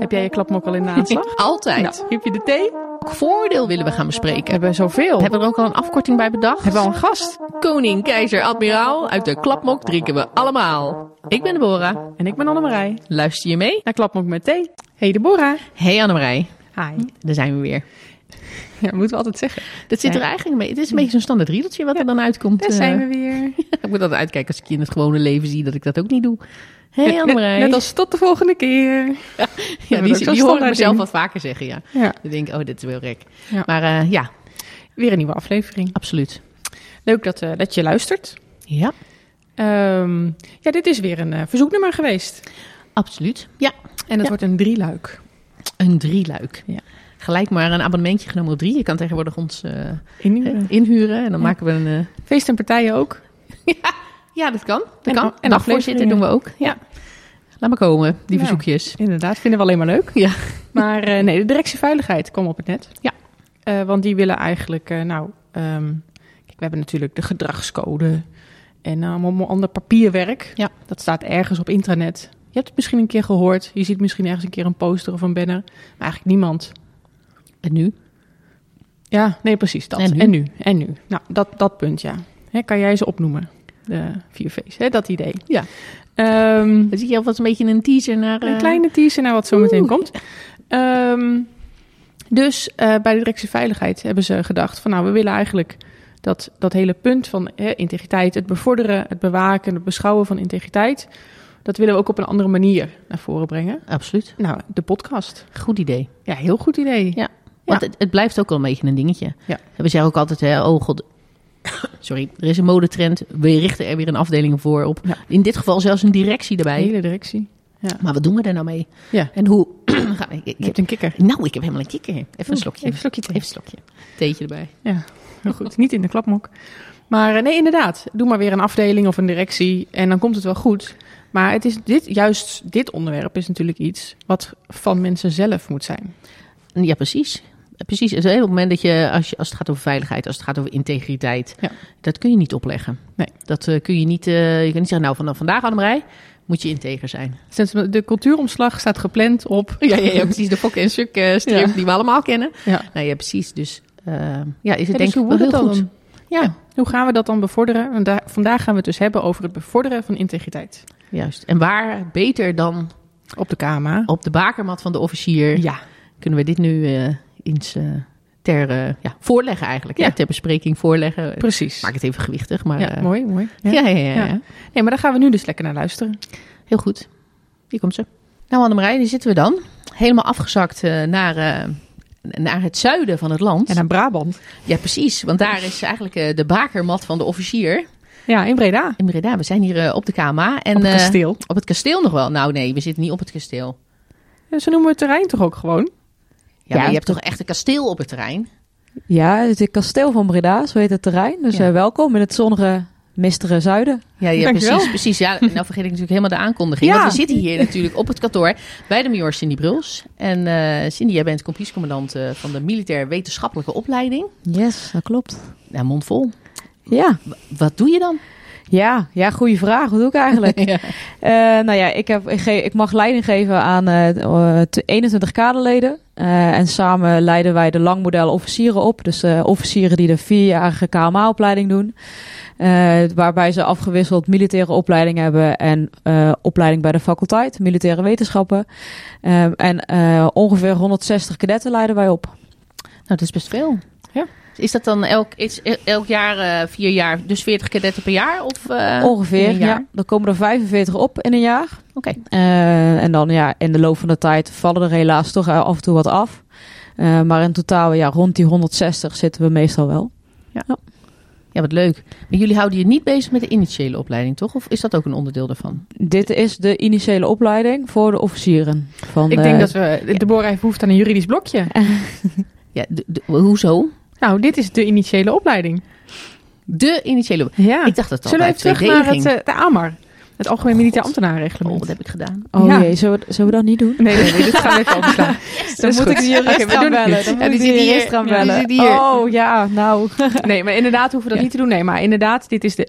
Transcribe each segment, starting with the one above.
Heb jij je klapmok al in de aanslag? Altijd. Nou, heb je de thee? Welk voordeel willen we gaan We bespreken? hebben zoveel. Hebben we er ook al een afkorting bij bedacht? Hebben we al een gast? Koning, keizer, admiraal, uit de klapmok drinken we allemaal. Ik ben Deborah. En ik ben Annemarij. Luister je mee? Naar Klapmok met thee. Hey Deborah. Hey Annemarij, Hi. daar zijn we weer. Ja, moeten we altijd zeggen. Dat zit er eigenlijk mee. Het is een beetje zo'n standaard riedeltje wat er dan uitkomt. Daar eh. zijn we weer. Ik moet altijd uitkijken als ik je in het gewone leven zie dat ik dat ook niet doe. Hey Annemarij. Net, als tot de volgende keer. ja, dat die, die hoor ik mezelf ding. wat vaker zeggen, ja. Ja, Dan denk ik, oh, dit is wel rek. Ja. Maar eh, ja, weer een nieuwe aflevering. absoluut. Leuk dat, eh, dat je luistert. Ja, Ehm, ja, dit is weer een verzoeknummer geweest. absoluut. Ja, En het wordt een drieluik. een drieluik. Ja. Gelijk maar een abonnementje genomen op drie. Je kan tegenwoordig ons eh, In, inhuren en dan Ja. maken we een... eh, Feest en partijen ook. Ja, dat kan. Dat En- kan. en afleveringen. doen we ook. Ja. Laat maar komen, die Nou. verzoekjes. Inderdaad, vinden we alleen maar leuk. Ja. Maar eh, nee, de directie veiligheid kwam op het net. Ja. Eh, want die willen eigenlijk, eh, nou, ehm, kijk, we hebben natuurlijk de gedragscode en eh, allemaal ander papierwerk. Ja. Dat staat ergens op intranet. Je hebt het misschien een keer gehoord. Je ziet misschien ergens een keer een poster of een banner. Maar eigenlijk niemand. En nu? Ja, nee, precies dat. En nu? En nu? En nu? Nou, dat, dat punt, ja. Hè, kan jij ze opnoemen? De vier V's, hè? dat idee. Ja. Ehm, Dan zie je alvast een beetje een teaser naar... Een eh, kleine teaser naar wat zo meteen komt. Ehm, dus eh, bij de directie veiligheid hebben ze gedacht van nou, we willen eigenlijk dat, dat hele punt van hè, integriteit, het bevorderen, het bewaken, het beschouwen van integriteit, dat willen we ook op een andere manier naar voren brengen. Absoluut. Nou, de podcast. Goed idee. Ja, heel goed idee. Ja. Want het, het blijft ook wel een beetje een dingetje. Ja. We zeggen ook altijd, hè, oh god... Sorry, er is een modetrend. We richten er weer een afdeling voor op. Ja. In dit geval zelfs een directie erbij. hele directie. Ja. Maar wat doen we er nou mee? Ja. En hoe... ik, ik Je hebt een kikker. nou, ik heb helemaal een kikker. Even een Oeh, slokje. Even een slokje thee. Even een slokje. Theetje erbij. Ja, heel goed. Niet in de klapmok. Maar eh, nee, inderdaad. Doe maar weer een afdeling of een directie en dan komt het wel goed. Maar het is dit, juist dit onderwerp is natuurlijk iets wat van mensen zelf moet zijn. Ja, precies. Precies. Het hele moment dat je als, je, als het gaat over veiligheid, als het gaat over integriteit, Ja. dat kun je niet opleggen. Nee. Dat eh, kun je niet. eh, je kan niet zeggen, nou, vanaf vandaag, Annemarij, moet je integer zijn. Sinds de cultuuromslag staat gepland op. Ja, ja, ja precies. De Fok en Suk eh, strip Ja. die we allemaal kennen. Ja. Nou ja, precies. Dus ja, is het Ja, denk dus ik wel heel het goed. dan? Ja, Hoe gaan we dat dan bevorderen? Want daar- vandaag gaan we het dus hebben over het bevorderen van integriteit. juist. En waar beter dan Op de KMA. op de bakermat van de officier Ja, kunnen we dit nu eens eh, ter eh, ja, voorleggen eigenlijk. Ja. Ter bespreking voorleggen. precies. Maak het even gewichtig, maar Ja, eh, mooi, mooi. Ja. Ja, ja, ja. Nee, maar daar gaan we nu dus lekker naar luisteren. Heel goed. Hier komt ze. Nou, Annemarij, hier zitten we dan. Helemaal afgezakt naar, naar het zuiden van het land. En naar Brabant. Ja, precies. Want daar is eigenlijk de bakermat van de officier Ja, in Breda. in Breda. We zijn hier op de KMA. En, Op het kasteel. op het kasteel nog wel. Nou nee, we zitten niet op het kasteel. Zo noemen we het terrein toch ook gewoon? Ja, maar Ja, je hebt toch echt een kasteel op het terrein? Ja, het is het kasteel van Breda, zo heet het terrein. Dus Ja. eh, welkom in het zonnige, mistere zuiden. Ja, ja Dankjewel. precies, precies. Ja, nou vergeet ik natuurlijk helemaal de aankondiging. Ja. Want we zitten hier natuurlijk op het kantoor bij de major Cindy Bruls. En eh Cindy, jij bent compiescommandant eh, van de militair wetenschappelijke opleiding. Yes, dat klopt. Nou, mondvol. Ja, Wat doe je dan? ja, ja goede vraag. Wat doe ik eigenlijk? Ja. Nou ja, ik, heb, ik, ge- ik mag leiding geven aan eh, eh, te- 21 kaderleden. Eh, en samen leiden wij de langmodel officieren op. Dus eh, officieren die de vierjarige KMA-opleiding doen. Eh, waarbij ze afgewisseld militaire opleiding hebben en opleiding bij de faculteit, militaire wetenschappen. En ongeveer 160 kadetten leiden wij op. Nou, dat is best veel. Ja. Is dat dan elk, is elk jaar eh, vier jaar, dus 40 kadetten per jaar? Of, eh, ongeveer, jaar? ja. Dan komen er 45 op in een jaar. Oké. Eh, en dan ja, in de loop van de tijd vallen er helaas toch af en toe wat af. Eh, maar in totaal, ja, rond die 160 zitten we meestal wel. Ja, wat leuk. Maar jullie houden je niet bezig met de initiële opleiding, toch? Of is dat ook een onderdeel daarvan? Dit is de initiële opleiding voor de officieren. Van, Ik denk dat we, Deborah heeft behoefte aan een juridisch blokje. Ja, de- de- hoezo? Nou, dit is de initiële opleiding. De initiële Ja. Ik dacht dat het Zullen we even terug naar 2D het, eh, de AMAR? Het Algemeen Militair Oh, Ambtenarenreglement. wat heb ik gedaan? Oh Ja. jee, zullen we, zullen we dat niet doen? Nee, nee, nee, dit gaan we even overslaan. Dan moet goed. ik de jurist we gaan bellen. Dan Ja, moet die ik de jurist gaan Ja, die bellen. hier. Oh ja, nou. Nee, maar inderdaad hoeven we dat Ja. niet te doen. Nee, maar inderdaad, dit is de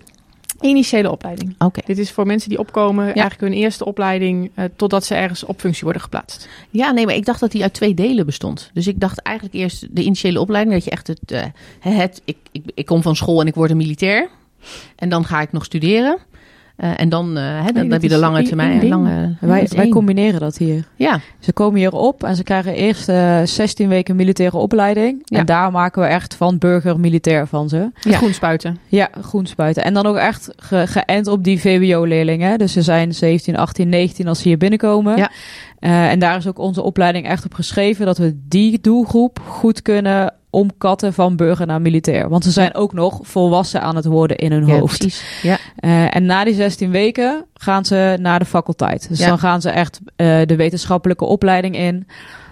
Initiële opleiding. Oké. Dit is voor mensen die opkomen eigenlijk hun eerste opleiding eh, totdat ze ergens op functie worden geplaatst. Ja, nee, maar ik dacht dat die uit twee delen bestond. Dus ik dacht eigenlijk eerst de initiële opleiding, dat je echt het, eh, het ik, ik, ik kom van school en ik word een militair. En dan ga ik nog studeren. Eh, en dan, eh, hè, dan heb je de lange termijn. lange, Wij, wij combineren dat hier. Ja, Ze komen hier op en ze krijgen eerst eh 16 weken militaire opleiding. Ja. En daar maken we echt van burger militair van ze. Ja. groen spuiten. Ja, groen spuiten. En dan ook echt ge- geënt op die VWO-leerlingen. Dus ze zijn 17, 18, 19 als ze hier binnenkomen. Ja. Eh, en daar is ook onze opleiding echt op geschreven dat we die doelgroep goed kunnen omkatten van burger naar militair. Want ze zijn ook nog volwassen aan het worden in hun ja hoofd. precies. Ja. Eh, en na die 16 weken gaan ze naar de faculteit. Dus Ja. dan gaan ze echt eh, de wetenschappelijke opleiding in.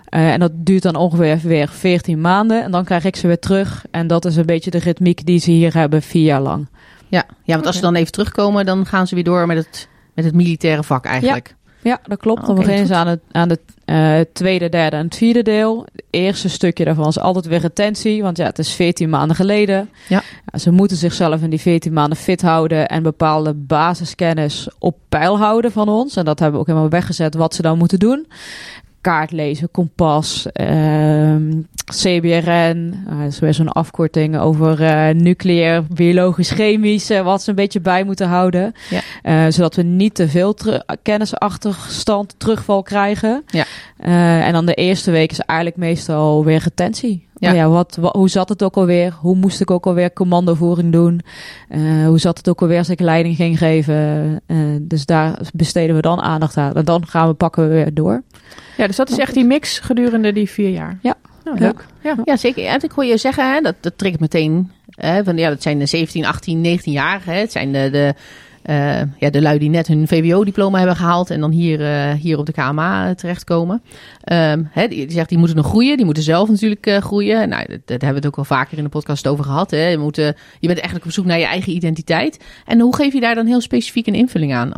Eh, en dat duurt dan ongeveer weer 14 maanden. En dan krijg ik ze weer terug. En dat is een beetje de ritmiek die ze hier hebben vier jaar lang. Ja. ja, want als ze dan even terugkomen, dan gaan ze weer door met het, met het militaire vak eigenlijk. Ja, dat klopt. Dan beginnen ze aan het, aan het eh, tweede, derde en vierde deel. Het eerste stukje daarvan is altijd weer retentie. Want ja, het is 14 maanden geleden. Ja. ze moeten zichzelf in die 14 maanden fit houden. En bepaalde basiskennis op peil houden van ons. En dat hebben we ook helemaal weggezet wat ze dan moeten doen. Kaart lezen, kompas, ehm, CBRN. eh, dat is weer zo'n afkorting over eh, nucleair, biologisch, chemisch. eh, wat ze een beetje bij moeten houden. Ja. Zodat we niet te veel kennisachterstand, terugval krijgen. Ja. Eh, en dan de eerste week is eigenlijk meestal weer retentie. Ja. Oh ja, wat, wa- hoe zat het ook alweer? Hoe moest ik ook alweer commandovoering doen? Eh, hoe zat het ook alweer als ik leiding ging geven? Eh, dus daar besteden we dan aandacht aan. En dan gaan we pakken we weer door. Ja, dus dat is echt die mix gedurende die vier jaar. Ja. Nou, leuk. Ja. Ja, zeker. En ik hoor je zeggen, hè, dat, dat triggert meteen. Hè, van, ja, dat zijn de 17, 18, 19-jarigen. Het zijn de, de, eh, ja, de lui die net hun VWO-diploma hebben gehaald. En dan hier, eh, hier op de KMA terechtkomen. Hè, die zegt, die moeten nog groeien. Die moeten zelf natuurlijk eh, groeien. Nou, dat, hebben we het ook al vaker in de podcast over gehad. Hè. Je, moet, je bent eigenlijk op zoek naar je eigen identiteit. En hoe geef je daar dan heel specifiek een invulling aan?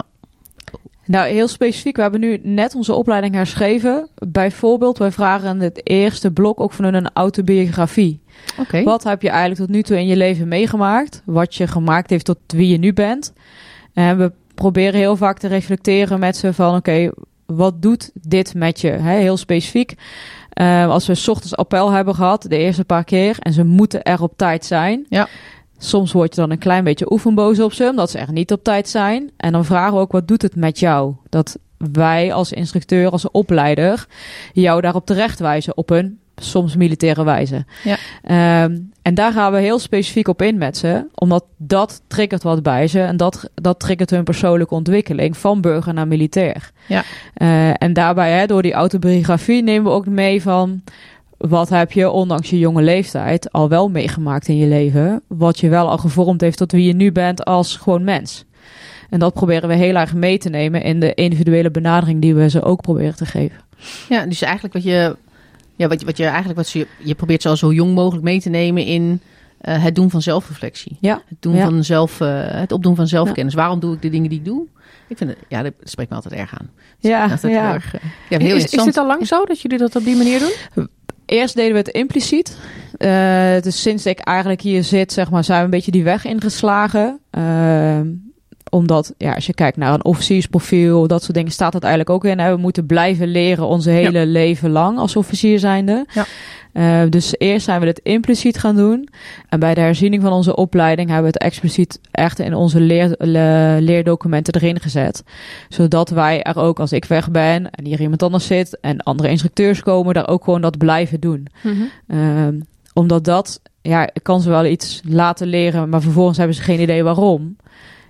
Nou, heel specifiek. We hebben nu net onze opleiding herschreven. Bijvoorbeeld, wij vragen in het eerste blok ook van hun een autobiografie. Oké. Wat heb je eigenlijk tot nu toe in je leven meegemaakt? Wat je gemaakt heeft tot wie je nu bent? En we proberen heel vaak te reflecteren met ze van... oké, wat doet dit met je? Heel specifiek. Eh, als we 's ochtends appel hebben gehad, de eerste paar keer... en ze moeten er op tijd zijn... Ja. Soms word je dan een klein beetje oefenboos op ze... omdat ze er niet op tijd zijn. En dan vragen we ook, wat doet het met jou? Dat wij als instructeur, als opleider... jou daarop terechtwijzen op een soms militaire wijze. Ja. Ehm, en daar gaan we heel specifiek op in met ze, omdat dat triggert wat bij ze en dat, dat triggert hun persoonlijke ontwikkeling van burger naar militair. Ja. Eh, en daarbij, hè, door die autobiografie, nemen we ook mee van wat heb je, ondanks je jonge leeftijd, al wel meegemaakt in je leven, wat je wel al gevormd heeft tot wie je nu bent als gewoon mens. En dat proberen we heel erg mee te nemen in de individuele benadering die we ze ook proberen te geven. Ja, dus eigenlijk wat je, ja, wat je, wat je eigenlijk wat je, je probeert ze al zo jong mogelijk mee te nemen in eh, het doen van zelfreflectie. Ja. Het, doen Ja. van zelf, eh, het opdoen van zelfkennis. Waarom doe ik de dingen die ik doe? Ik vind het, ja, dat spreekt me altijd erg aan. Ja, Dat is heel ja. erg, eh, ja, heel Is, is dit al lang zo dat jullie dat op die manier doen? Eerst deden we het impliciet. Eh, dus sinds ik eigenlijk hier zit, zeg maar, zijn we een beetje die weg ingeslagen. Omdat, ja, als je kijkt naar een officiersprofiel, dat soort dingen, staat dat eigenlijk ook in. Hè? We moeten blijven leren onze hele leven lang als officier zijnde. Ja. Eh, dus eerst zijn we het impliciet gaan doen. En bij de herziening van onze opleiding hebben we het expliciet echt in onze leer, le- leerdocumenten erin gezet. Zodat wij er ook, als ik weg ben en hier iemand anders zit en andere instructeurs komen, daar ook gewoon dat blijven doen. Ehm, omdat dat, ja, ik kan ze wel iets laten leren, maar vervolgens hebben ze geen idee waarom.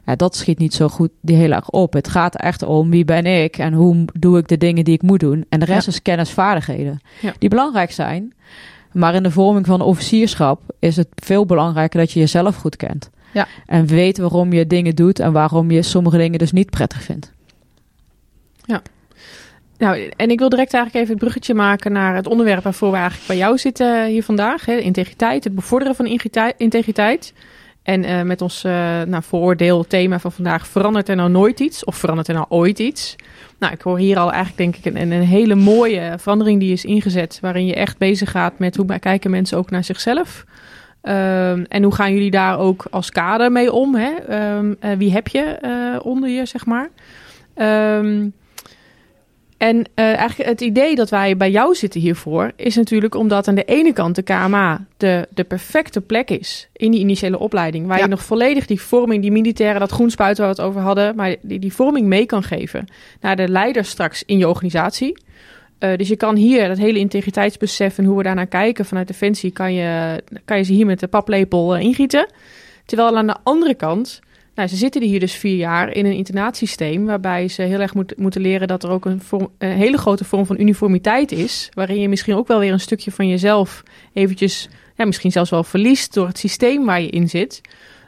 Ja, dat schiet niet zo goed die heel erg op. Het gaat echt om wie ben ik en hoe doe ik de dingen die ik moet doen. En de rest is kennisvaardigheden. Ja. Die belangrijk zijn. Maar in de vorming van officierschap is het veel belangrijker dat je jezelf goed kent. Ja. En weet waarom je dingen doet en waarom je sommige dingen dus niet prettig vindt. Nou, en ik wil direct eigenlijk even het bruggetje maken naar het onderwerp waarvoor we eigenlijk bij jou zitten hier vandaag. Hè? Integriteit, het bevorderen van integriteit. En eh, met ons eh nou, vooroordeel thema van vandaag, verandert er nou nooit iets? Of verandert er nou ooit iets? Nou, ik hoor hier al eigenlijk denk ik een, een hele mooie verandering die is ingezet. Waarin je echt bezig gaat met hoe kijken mensen ook naar zichzelf. Ehm, en hoe gaan jullie daar ook als kader mee om? Hè? Ehm, eh, wie heb je onder je, zeg maar? Ehm, en eh, eigenlijk het idee dat wij bij jou zitten hiervoor is natuurlijk omdat aan de ene kant de KMA de, de perfecte plek is in die initiële opleiding. Waar Ja. je nog volledig die vorming, die militaire, dat groenspuiten waar we het over hadden, maar die, die vorming mee kan geven naar de leiders straks in je organisatie. Eh, dus je kan hier dat hele integriteitsbesef en hoe we daarnaar kijken vanuit Defensie, kan je, kan je ze hier met de paplepel eh, ingieten. Terwijl aan de andere kant, nou, ze zitten hier dus vier jaar in een internaatsysteem, waarbij ze heel erg moet, moeten leren dat er ook een, vorm, een hele grote vorm van uniformiteit is, waarin je misschien ook wel weer een stukje van jezelf eventjes, ja, misschien zelfs wel verliest door het systeem waar je in zit.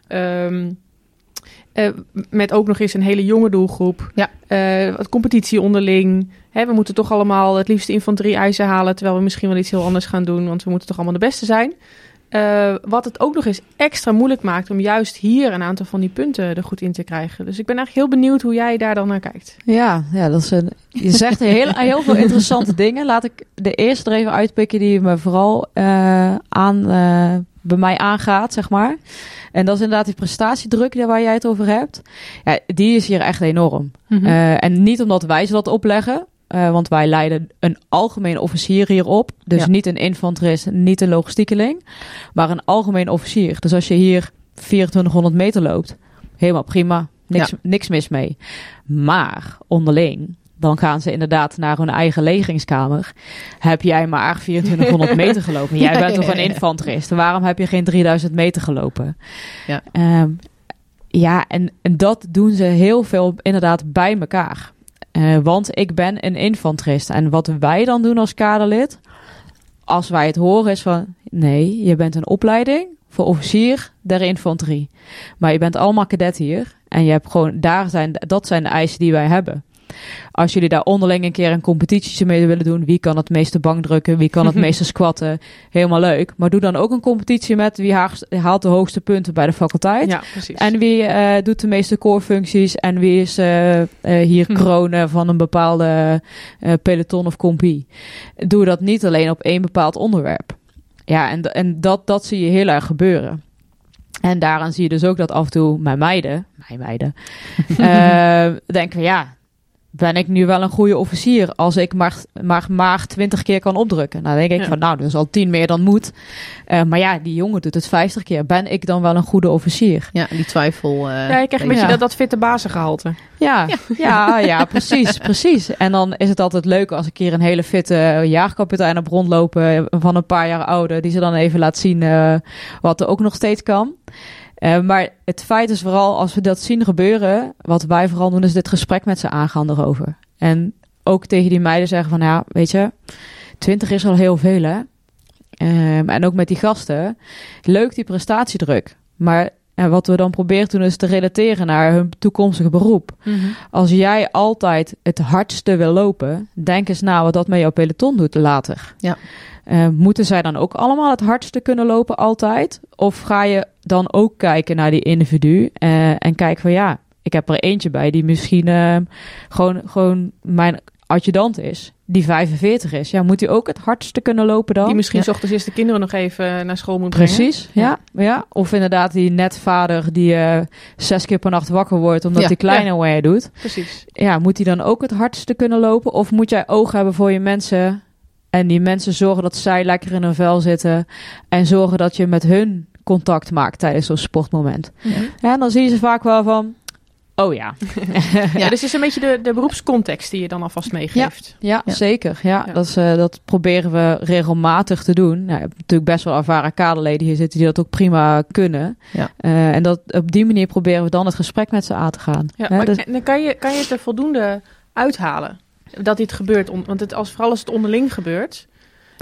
Ehm, eh, met ook nog eens een hele jonge doelgroep. Ja. Eh, wat competitie onderling. Hè, we moeten toch allemaal het liefst infanterie eisen halen, terwijl we misschien wel iets heel anders gaan doen, want we moeten toch allemaal de beste zijn. Eh, wat het ook nog eens extra moeilijk maakt om juist hier een aantal van die punten er goed in te krijgen. Dus ik ben eigenlijk heel benieuwd hoe jij daar dan naar kijkt. Ja, ja dat is een, je zegt heel, heel veel interessante dingen. Laat ik de eerste er even uitpikken die me vooral eh, aan, eh, bij mij aangaat, zeg maar. En dat is inderdaad die prestatiedruk waar jij het over hebt. Ja, die is hier echt enorm. Mhm. Eh, en niet omdat wij ze dat opleggen, eh, want wij leiden een algemeen officier hierop. Dus Ja. niet een infanterist, niet een logistiekeling, maar een algemeen officier. Dus als je hier 2400 meter loopt, helemaal prima, niks, niks mis mee. Maar onderling, dan gaan ze inderdaad naar hun eigen legeringskamer. Heb jij maar 2400 meter gelopen? Jij bent toch een infanterist? Waarom heb je geen 3000 meter gelopen? Ja. Ehm, ja, en, en dat doen ze heel veel inderdaad bij elkaar. Eh, want ik ben een infanterist. En wat wij dan doen als kaderlid, als wij het horen, is van nee, je bent een opleiding voor officier der infanterie. Maar je bent allemaal cadet hier. En je hebt gewoon, daar zijn, dat zijn de eisen die wij hebben. Als jullie daar onderling een keer een competitie mee willen doen, wie kan het meeste bankdrukken, wie kan het meeste squatten, helemaal leuk. Maar doe dan ook een competitie met wie haalt de hoogste punten bij de faculteit. ja, precies. En wie eh, doet de meeste core-functies en wie is eh, eh, hier Hm. kronen van een bepaalde peloton of compie. Doe dat niet alleen op één bepaald onderwerp. Ja, en, en dat, dat zie je heel erg gebeuren. En daaraan zie je dus ook dat af en toe mijn meiden, mijn meiden, denken ja, ben ik nu wel een goede officier als ik maar, maar, maar 20 keer kan opdrukken? Nou, dan denk ik Ja. van nou, dat is al 10 meer dan moet. Eh, maar ja, die jongen doet het 50 keer. Ben ik dan wel een goede officier? Ja, die twijfel. eh, ja, je krijgt een beetje Ja. dat, dat fitte bazengehalte. Ja, ja, ja, precies, precies. En dan is het altijd leuk als een keer een hele fitte jaarkapitein op rondlopen van een paar jaar ouder, die ze dan even laat zien eh, wat er ook nog steeds kan. Eh, maar het feit is vooral, als we dat zien gebeuren, wat wij vooral doen, is dit gesprek met ze aangaan erover. En ook tegen die meiden zeggen van, ja, weet je, 20 is al heel veel, hè. Ehm, en ook met die gasten, leuk die prestatiedruk. Maar en wat we dan proberen te doen is te relateren naar hun toekomstige beroep. Als jij altijd het hardste wil lopen, denk eens na wat dat met jouw peloton doet later. Ja. Eh, moeten zij dan ook allemaal het hardste kunnen lopen altijd? Of ga je dan ook kijken naar die individu eh, en kijken van ja, ik heb er eentje bij die misschien eh, gewoon, gewoon mijn adjudant is, die 45 is. Ja, moet hij ook het hardste kunnen lopen dan? Die misschien Ja. s ochtends eerst de kinderen nog even naar school moet brengen. Precies, ja. ja. Of inderdaad die netvader die eh, zes keer per nacht wakker wordt omdat Ja, hij kleine way doet. Precies. Ja, moet hij dan ook het hardste kunnen lopen? Of moet jij oog hebben voor je mensen en die mensen zorgen dat zij lekker in hun vel zitten en zorgen dat je met hun contact maakt tijdens zo'n sportmoment? Ja, en dan zie je ze vaak wel van, oh ja. Ja. dus het is een beetje de, de beroepscontext die je dan alvast meegeeft. Ja, Ja. zeker. Ja, Ja. Dat, is, eh, dat proberen we regelmatig te doen. Nou, je hebt natuurlijk best wel ervaren kaderleden hier zitten die dat ook prima kunnen. Ja. Eh, en dat, op die manier proberen we dan het gesprek met ze aan te gaan. Ja, maar dus- en dan kan je, kan je het er voldoende uithalen dat dit gebeurt. On- want het, als, vooral als het onderling gebeurt,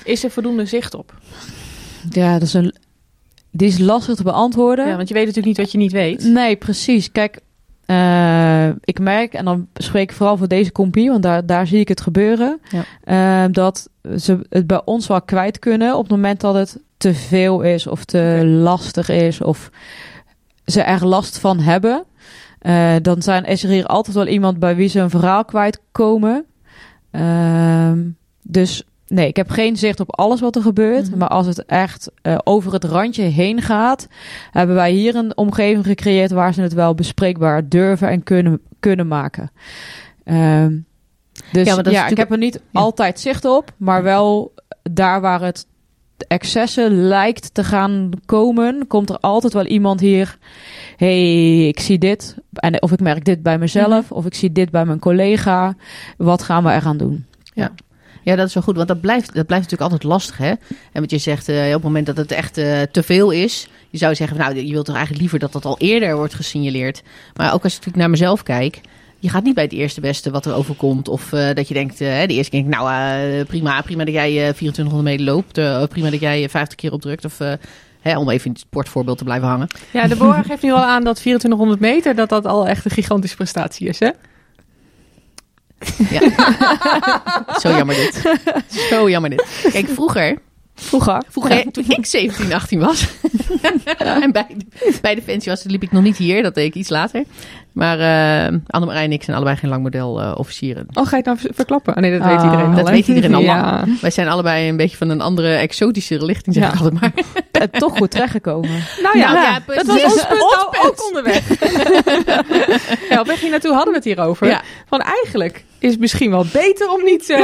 is er voldoende zicht op. ja, dat is een, die is lastig te beantwoorden. Ja, want je weet natuurlijk niet wat je niet weet. Nee, precies. Kijk, eh, ik merk, en dan spreek ik vooral voor deze compie, want daar, daar zie ik het gebeuren, Ja. eh, dat ze het bij ons wel kwijt kunnen op het moment dat het te veel is of te lastig is of ze er last van hebben. Eh, dan zijn, is er hier altijd wel iemand bij wie ze een verhaal kwijtkomen. Ehm dus nee, ik heb geen zicht op alles wat er gebeurt. Mhm. Maar als het echt eh, over het randje heen gaat, hebben wij hier een omgeving gecreëerd waar ze het wel bespreekbaar durven en kunnen, kunnen maken. Ehm, dus Ja, ja, ik heb er niet ja. altijd zicht op, maar wel daar waar het excessen lijkt te gaan komen, komt er altijd wel iemand hier. hey, ik zie dit. En of ik merk dit bij mezelf, Mhm. of ik zie dit bij mijn collega. Wat gaan we eraan doen? Ja, dat is wel goed, want dat blijft, dat blijft natuurlijk altijd lastig, hè? En wat je zegt, eh, op het moment dat het echt eh, te veel is, je zou zeggen, nou, je wilt toch eigenlijk liever dat dat al eerder wordt gesignaleerd. Maar ook als ik natuurlijk naar mezelf kijk, je gaat niet bij het eerste beste wat er overkomt. Of eh, dat je denkt, de eerste keer, denk ik, nou, prima, prima dat jij eh 2400 meter loopt. prima dat jij eh, 50 keer opdrukt. Of, hè, om even in het sportvoorbeeld te blijven hangen. Ja, Deborah geeft nu al aan dat 2400 meter, dat dat al echt een gigantische prestatie is, hè? Ja. Zo jammer dit. Zo jammer dit. Kijk, vroeger, Vroeger. Vroeger, toen ik 17, 18 was. en bij, bij Defensie was, liep ik nog niet hier. Dat deed ik iets later. Maar eh Annemarij en ik zijn allebei geen langmodel eh officieren. Oh, ga je het nou ver- verklappen? Oh, nee, dat Ah, weet iedereen al. dat weet iedereen al Ja. Wij zijn allebei een beetje van een andere exotische lichting, zeg ik altijd maar. En toch goed terechtgekomen. Nou ja, Nou ja, dat was ons punt Ons ook onderweg. ja, op weg hier naartoe hadden we het hierover. Van eigenlijk is het misschien wel beter om niet...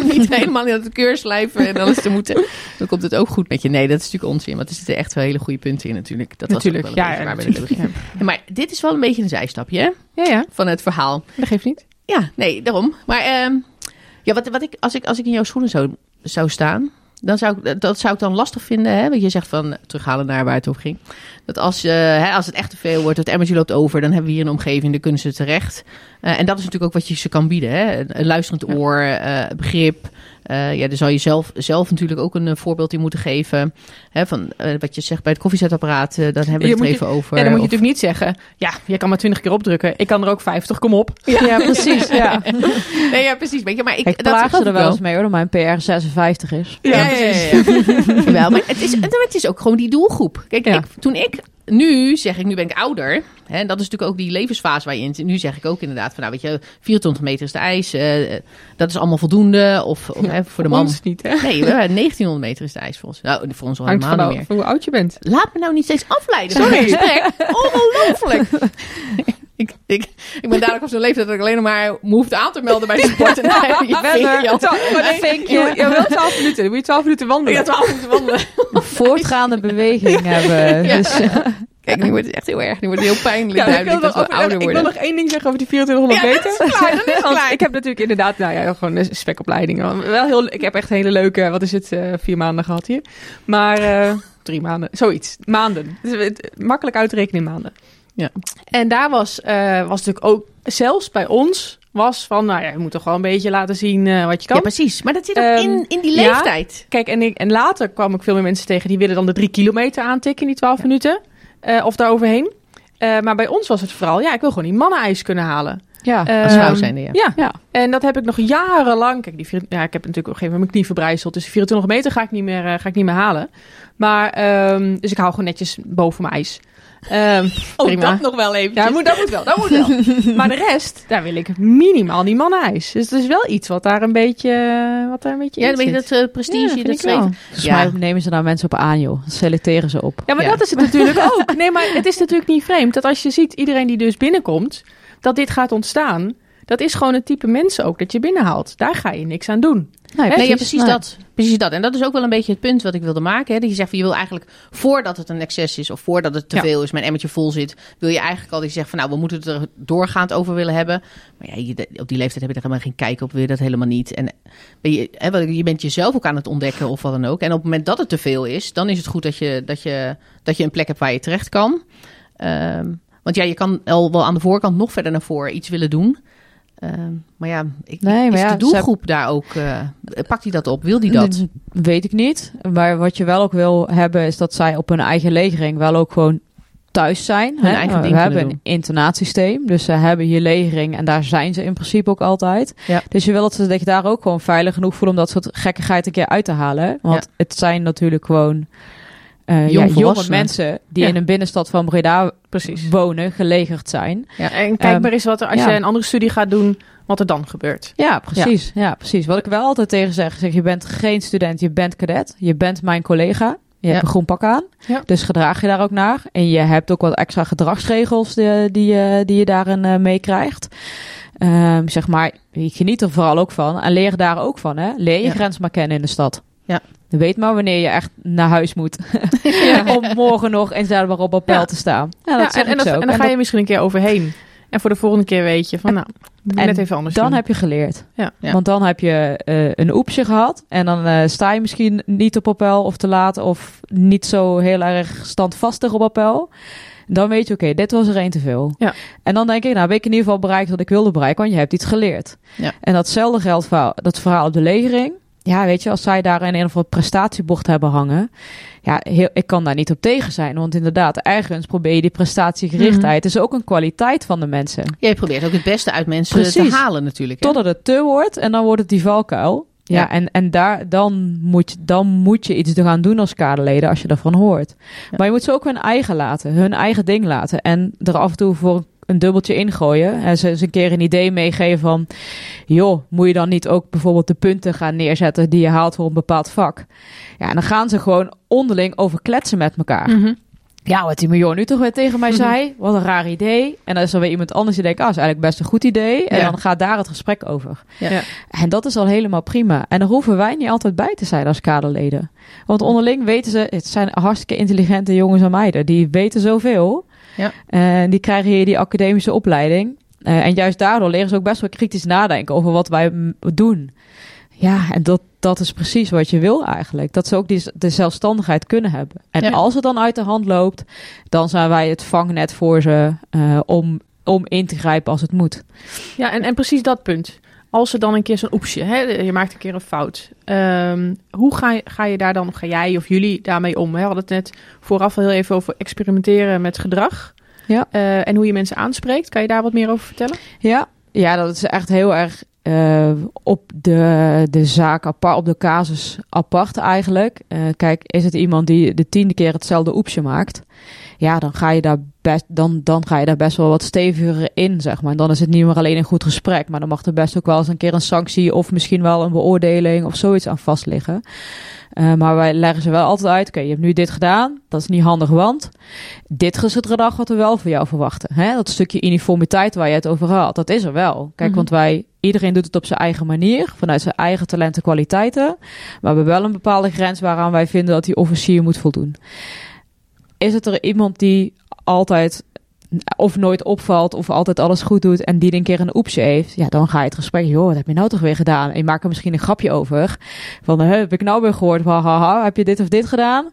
Om niet helemaal in het keur slijven en alles te moeten. Dan komt het ook goed met je. Nee, dat is natuurlijk onzin. Want er zitten echt wel hele goede punten in natuurlijk. Dat natuurlijk, was ook wel een ja, waar we. Ja, maar dit is wel een beetje een zijstapje hè, Ja, ja, van het verhaal. dat geeft niet. Ja, nee, daarom. Maar ehm, ja, wat, wat ik, als, ik, als ik in jouw schoenen zou, zou staan, dan zou ik, dat zou ik dan lastig vinden. Hè? Want je zegt van, terughalen naar waar het over ging. Dat als, eh, hè, als het echt te veel wordt, het emmertje loopt over, dan hebben we hier een omgeving, daar kunnen ze terecht. Eh, en dat is natuurlijk ook wat je ze kan bieden. Hè? Een, luisterend oor, eh, begrip. Eh, ja, daar zal je zelf, zelf natuurlijk ook een eh, voorbeeld in moeten geven. Hè, van eh, wat je zegt bij het koffiezetapparaat, eh, dan hebben we het er je- even over. Ja, dan moet je Of- natuurlijk niet zeggen... Ja, je kan maar 20 keer opdrukken. Ik kan er ook 50, kom op. Ja, precies. Ja. nee, ja, precies. Weet je, maar ik, Ik plaag ze er wel eens mee hoor, dat mijn PR 56 is. Ja, ja, ja, ja. Jawel, maar het is, het is ook gewoon die doelgroep. Kijk, Ja. ik, toen ik, nu zeg ik, nu ben ik ouder. Hè, en dat is natuurlijk ook die levensfase waar je in zit. Nu zeg ik ook inderdaad van, nou weet je, 24 meter is de ijs. eh, dat is allemaal voldoende. Of, of hè, voor de man. Ons niet, hè? Nee, we- 1900 meter is de ijs voor ons. Nou, voor ons al Hangt helemaal niet hoe meer. oud je bent. Laat me nou niet steeds afleiden. Sorry. Ongelooflijk. Ik, ik, ik ben dadelijk op zo'n leeftijd dat ik alleen nog maar me hoeft aan te melden bij de sport. En dan heb je. Je moet- je wil 12 minuten. Dan moet je 12 minuten wandelen. Ja, 12 minuten wandelen. Voortgaande beweging hebben. Ja. Dus, Kijk, nu wordt het echt heel erg. Nu wordt het heel pijnlijk Ja, ik, wil dat nog, we ouder ik wil worden. nog één ding zeggen over die 2400 Ja, meter. dat is klaar, dat is Want klaar. ik heb natuurlijk inderdaad, nou ja, gewoon een spekopleiding. Wel heel, ik heb echt een hele leuke, wat is het, eh, vier maanden gehad hier. Maar eh, drie maanden, zoiets. Maanden. Dus het, makkelijk uitrekenen in maanden. Ja. En daar was, eh, was natuurlijk ook, zelfs bij ons, was van, nou ja, je moet toch wel een beetje laten zien eh, wat je kan. Ja, precies. Maar dat zit ook Ehm, in, in die ja. leeftijd. Kijk, en, ik, en later kwam ik veel meer mensen tegen die willen dan de drie kilometer aantikken in die 12 minuten. Eh, of daaroverheen. Eh maar bij ons was het vooral, ja, ik wil gewoon die mannenijs kunnen halen. ja. Als Ehm, vrouw zijnde, ja. Ja. Ja. En dat heb ik nog jarenlang. Kijk, die, vier- ja, ik heb natuurlijk op een gegeven moment mijn knie verbrijzeld. Dus die 2400 meter ga ik niet meer, ga ik niet meer halen. Maar, ehm, dus ik hou gewoon netjes boven mijn ijs. Ehm, Oh, prima. dat nog wel even. Ja, dat moet, dat moet wel, dat moet wel. maar de rest, daar wil ik minimaal die mannenijs. Dus het is wel iets wat daar een beetje, wat daar een beetje Ja, in dan weet je zit. dat eh, prestige, Ja, dat vind ik streven. wel. Volgens Ja. nemen ze daar mensen op aan, joh. Selecteren ze op. Ja, maar Ja. dat is het natuurlijk ook. Nee, maar het is natuurlijk niet vreemd dat als je ziet iedereen die dus binnenkomt, dat dit gaat ontstaan. Dat is gewoon het type mensen ook dat je binnenhaalt. Daar ga je niks aan doen. Nee, ja, precies Nee. dat. Precies dat. En dat is ook wel een beetje het punt wat ik wilde maken. Hè? Dat je zegt, van, je wil eigenlijk, voordat het een excess is... of voordat het te Ja. veel is, mijn emmertje vol zit... wil je eigenlijk al je zegt van... nou, we moeten het er doorgaand over willen hebben. Maar ja, je, op die leeftijd heb je er helemaal geen kijk op. Wil je dat helemaal niet. En ben je, hè, je bent jezelf ook aan het ontdekken of wat dan ook. En op het moment dat het te veel is... dan is het goed dat je, dat je, dat je een plek hebt waar je terecht kan. Ehm, want ja, je kan al wel aan de voorkant nog verder naar voren iets willen doen... Ehm, maar ja, ik, Nee, maar is ja, de ze doelgroep daar ook... eh, pakt hij dat op? Wil die dat? Dat weet ik niet. Maar wat je wel ook wil hebben, is dat zij op hun eigen legering wel ook gewoon thuis zijn. Hun hè? eigen we hebben een internatiesysteem, dus ze hebben hier legering en daar zijn ze in principe ook altijd. Ja. Dus je wil dat, ze, dat je daar ook gewoon veilig genoeg voelt om dat soort gekkigheid een keer uit te halen. Want het zijn natuurlijk gewoon eh, ja, jonge mensen die Ja. in een binnenstad van Breda Precies. wonen, gelegerd zijn. En kijk Ehm, maar eens wat er, als ja. je een andere studie gaat doen, wat er dan gebeurt. Ja, precies. Ja. precies. Wat ik wel altijd tegen zeg, zeg je bent geen student, je bent cadet. Je bent mijn collega. Je hebt Ja. een groen pak aan. Ja. Dus gedraag je daar ook naar. En je hebt ook wat extra gedragsregels die, die, je- die je daarin eh, meekrijgt. Ehm, zeg maar, je geniet er vooral ook van. En leer daar ook van. Hè? Leer je Ja. grens maar kennen in de stad. Ja. Weet maar wanneer je echt naar huis moet. Om morgen nog inzetbaar op appel Ja. te staan. Ja, dat en, en, dat- dan En ga dat- je misschien een keer overheen. En voor de volgende keer weet je van, nou, En net even anders dan doen. heb je geleerd. Ja. Ja. Want dan heb je eh, een oepsje gehad. En dan eh, sta je misschien niet op appel of te laat. Of niet zo heel erg standvastig op appel. Dan weet je, oké, dit was er één te veel. Ja. En dan denk ik, nou heb ik in ieder geval bereikt wat ik wilde bereiken. Want je hebt iets geleerd. Ja. En datzelfde geldt voor dat verhaal op de legering. Ja, weet je, als zij daar in een of andere prestatiebord hebben hangen. Ja, heel, ik kan daar niet op tegen zijn. Want inderdaad, ergens probeer je die prestatiegerichtheid. is ook een kwaliteit van de mensen. Jij probeert ook het beste uit mensen te Precies. halen natuurlijk. Hè? Totdat het te wordt en dan wordt het die valkuil. Ja, Ja. en, en daar, dan, moet, je- dan moet je iets gaan doen als kaderleden als je ervan hoort. Ja. Maar je moet ze ook hun eigen laten, hun eigen ding laten. En er af en toe voor een dubbeltje ingooien. En ze, ze een keer een idee meegeven van... joh, moet je dan niet ook bijvoorbeeld de punten gaan neerzetten... die je haalt voor een bepaald vak? Ja, en dan gaan ze gewoon onderling over kletsen met elkaar. Mhm. Ja, wat die miljoen nu toch weer tegen mij zei. Wat een raar idee. En dan is er weer iemand anders die denkt, ah, is eigenlijk best een goed idee. En Ja. dan gaat daar het gesprek over. Ja. Ja. En dat is al helemaal prima. En daar hoeven wij niet altijd bij te zijn als kaderleden. Want onderling weten ze, het zijn hartstikke intelligente jongens en meiden. Die weten zoveel. Ja. En die krijgen hier die academische opleiding. Eh, en juist daardoor leren ze ook best wel kritisch nadenken over wat wij doen. Ja, en dat, dat is precies wat je wil eigenlijk. Dat ze ook die, de zelfstandigheid kunnen hebben. En Ja. als het dan uit de hand loopt, dan zijn wij het vangnet voor ze eh, om, om in te grijpen als het moet. Ja, en, en precies dat punt. Als er dan een keer zo'n oepsje, hè, je maakt een keer een fout. Ehm, hoe ga je, ga je daar dan, ga jij of jullie daarmee om? We hadden het net vooraf al heel even over experimenteren met gedrag. Ja. Eh, en hoe je mensen aanspreekt. Kan je daar wat meer over vertellen? Ja, ja dat is echt heel erg eh, op de, de zaak apart, op de casus apart eigenlijk. Eh, kijk, is het iemand die de tiende keer hetzelfde oepsje maakt? Ja, dan ga je daar best, dan, dan ga je daar best wel wat steviger in, zeg maar. En dan is het niet meer alleen een goed gesprek, maar dan mag er best ook wel eens een keer een sanctie of misschien wel een beoordeling of zoiets aan vast liggen. Eh, maar wij leggen ze wel altijd uit. Oké, je hebt nu dit gedaan. Dat is niet handig, want dit is het gedrag wat we wel van jou verwachten. Hè? Dat stukje uniformiteit waar je het over had, dat is er wel. Kijk, Mhm. want wij, iedereen doet het op zijn eigen manier, vanuit zijn eigen talenten en kwaliteiten. Maar we hebben wel een bepaalde grens waaraan wij vinden dat die officier moet voldoen. Is het er iemand die altijd of nooit opvalt of altijd alles goed doet en die een keer een oepsje heeft, ja, dan ga je het gesprek, joh, wat heb je nou toch weer gedaan? En je maakt er misschien een grapje over. Van, heb ik nou weer gehoord, van, haha, heb je dit of dit gedaan?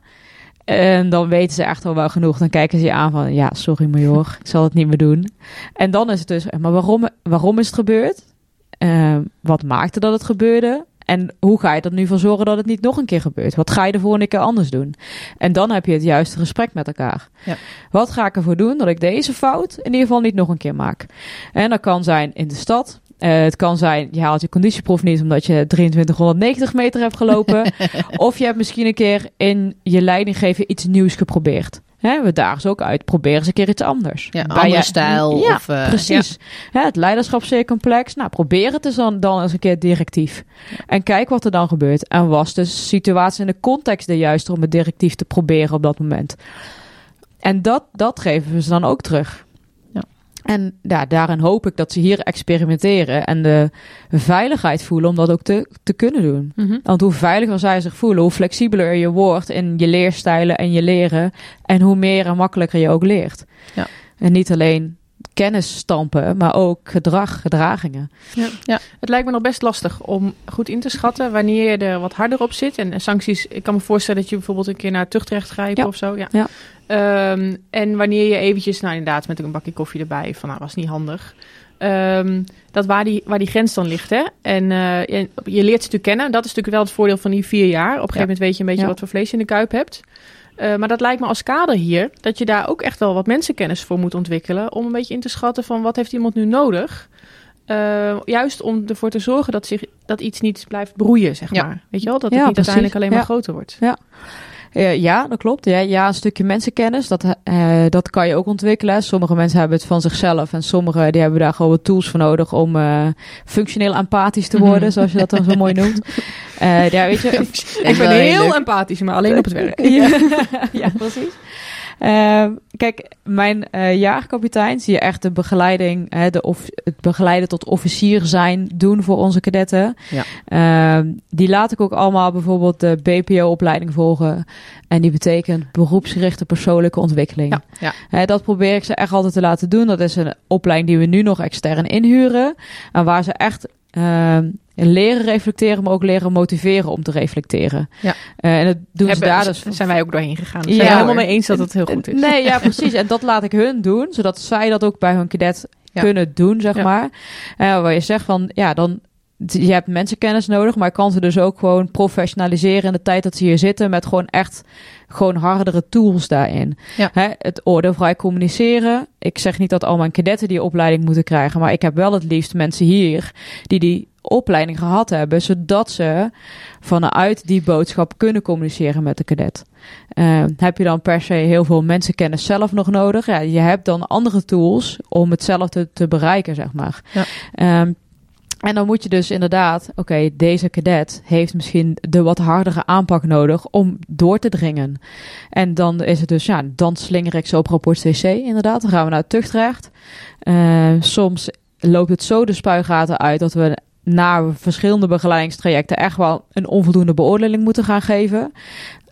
En dan weten ze echt al wel genoeg. Dan kijken ze je aan van, ja, sorry major, ik zal het niet meer doen. En dan is het dus, maar waarom, waarom is het gebeurd? Eh, wat maakte dat het gebeurde? En hoe ga je er nu voor zorgen dat het niet nog een keer gebeurt? Wat ga je de volgende keer anders doen? En dan heb je het juiste gesprek met elkaar. Ja. Wat ga ik ervoor doen dat ik deze fout in ieder geval niet nog een keer maak? En dat kan zijn in de stad. Eh, het kan zijn, je haalt je conditieproef niet omdat je 2390 meter hebt gelopen. of je hebt misschien een keer in je leidinggeven iets nieuws geprobeerd. Hè, we dagen ze ook uit. Probeer eens een keer iets anders. Ja, Bij andere stijl. Ja, of, eh, precies. Hè, het leiderschap zeer complex. Nou, probeer het eens dan, dan eens een keer directief. En kijk wat er dan gebeurt. En was de situatie en de context de juiste om het directief te proberen op dat moment. En dat, dat geven we ze dan ook terug. Ja. En ja, daarin hoop ik dat ze hier experimenteren en de veiligheid voelen om dat ook te, te kunnen doen. Want hoe veiliger zij zich voelen, hoe flexibeler je wordt in je leerstijlen en je leren. En hoe meer en makkelijker je ook leert. Ja. En niet alleen kennis stampen, maar ook gedrag, gedragingen. Het lijkt me nog best lastig om goed in te schatten wanneer je er wat harder op zit. En, en sancties, ik kan me voorstellen dat je bijvoorbeeld een keer naar tuchtrecht grijpt Ja. of zo. Ja. Ja. Ehm, en wanneer je eventjes, nou inderdaad, met een bakje koffie erbij, van nou was niet handig. Ehm, dat waar die, waar die grens dan ligt. Hè? En eh, je, je leert ze natuurlijk kennen. Dat is natuurlijk wel het voordeel van die vier jaar. Op een gegeven moment weet je een beetje Ja. wat voor vlees je in de kuip hebt. Eh, maar dat lijkt me als kader hier dat je daar ook echt wel wat mensenkennis voor moet ontwikkelen. Om een beetje in te schatten van wat heeft iemand nu nodig. Eh, juist om ervoor te zorgen dat, zich, dat iets niet blijft broeien, zeg Ja. maar. Weet je wel? Dat Ja, het niet precies. uiteindelijk alleen maar Ja. groter wordt. Eh, ja, dat klopt. Ja, ja, een stukje mensenkennis, dat, eh, dat kan je ook ontwikkelen. Sommige mensen hebben het van zichzelf en sommige die hebben daar gewoon wat tools voor nodig om eh, functioneel empathisch te worden, zoals je dat dan zo mooi noemt. Eh, ja, weet je, Ik ben heel empathisch, maar alleen op het werk. ja, ja, precies. Ehm, kijk, mijn eh jaarkapitein zie je echt de begeleiding, hè, de of, het begeleiden tot officier zijn doen voor onze kadetten. Ja. Ehm, die laat ik ook allemaal bijvoorbeeld de BPO-opleiding volgen. En die betekent beroepsgerichte persoonlijke ontwikking. Ja, ja. Hè, dat probeer ik ze echt altijd te laten doen. Dat is een opleiding die we nu nog extern inhuren. En waar ze echt ehm, leren reflecteren, maar ook leren motiveren om te reflecteren. Ja. Eh, en dat doen ze Hebben- daar dus zijn wij ook doorheen gegaan. Dus Ja, zijn we helemaal mee eens dat het heel goed is. Nee, ja, precies. En dat laat ik hun doen, zodat zij dat ook bij hun cadet Ja. kunnen doen, zeg maar. Eh, waar je zegt van, ja, dan je hebt mensenkennis nodig, maar kan ze dus ook gewoon professionaliseren in de tijd dat ze hier zitten met gewoon echt gewoon hardere tools daarin. Ja. Hè, het oordeelvrij communiceren. Ik zeg niet dat al mijn cadetten die opleiding moeten krijgen, maar ik heb wel het liefst mensen hier die die opleiding gehad hebben, zodat ze vanuit die boodschap kunnen communiceren met de cadet. Eh, heb je dan per se heel veel mensenkennis zelf nog nodig? Ja, je hebt dan andere tools om hetzelfde te bereiken, zeg maar. Ja. Ehm, en dan moet je dus inderdaad, oké, deze cadet heeft misschien de wat hardere aanpak nodig om door te dringen. En dan is het dus, ja, dan slinger ik zo op rapport CC, inderdaad. Dan gaan we naar het tuchtrecht. Eh, soms loopt het zo de spuigaten uit dat we na verschillende begeleidingstrajecten echt wel een onvoldoende beoordeling moeten gaan geven.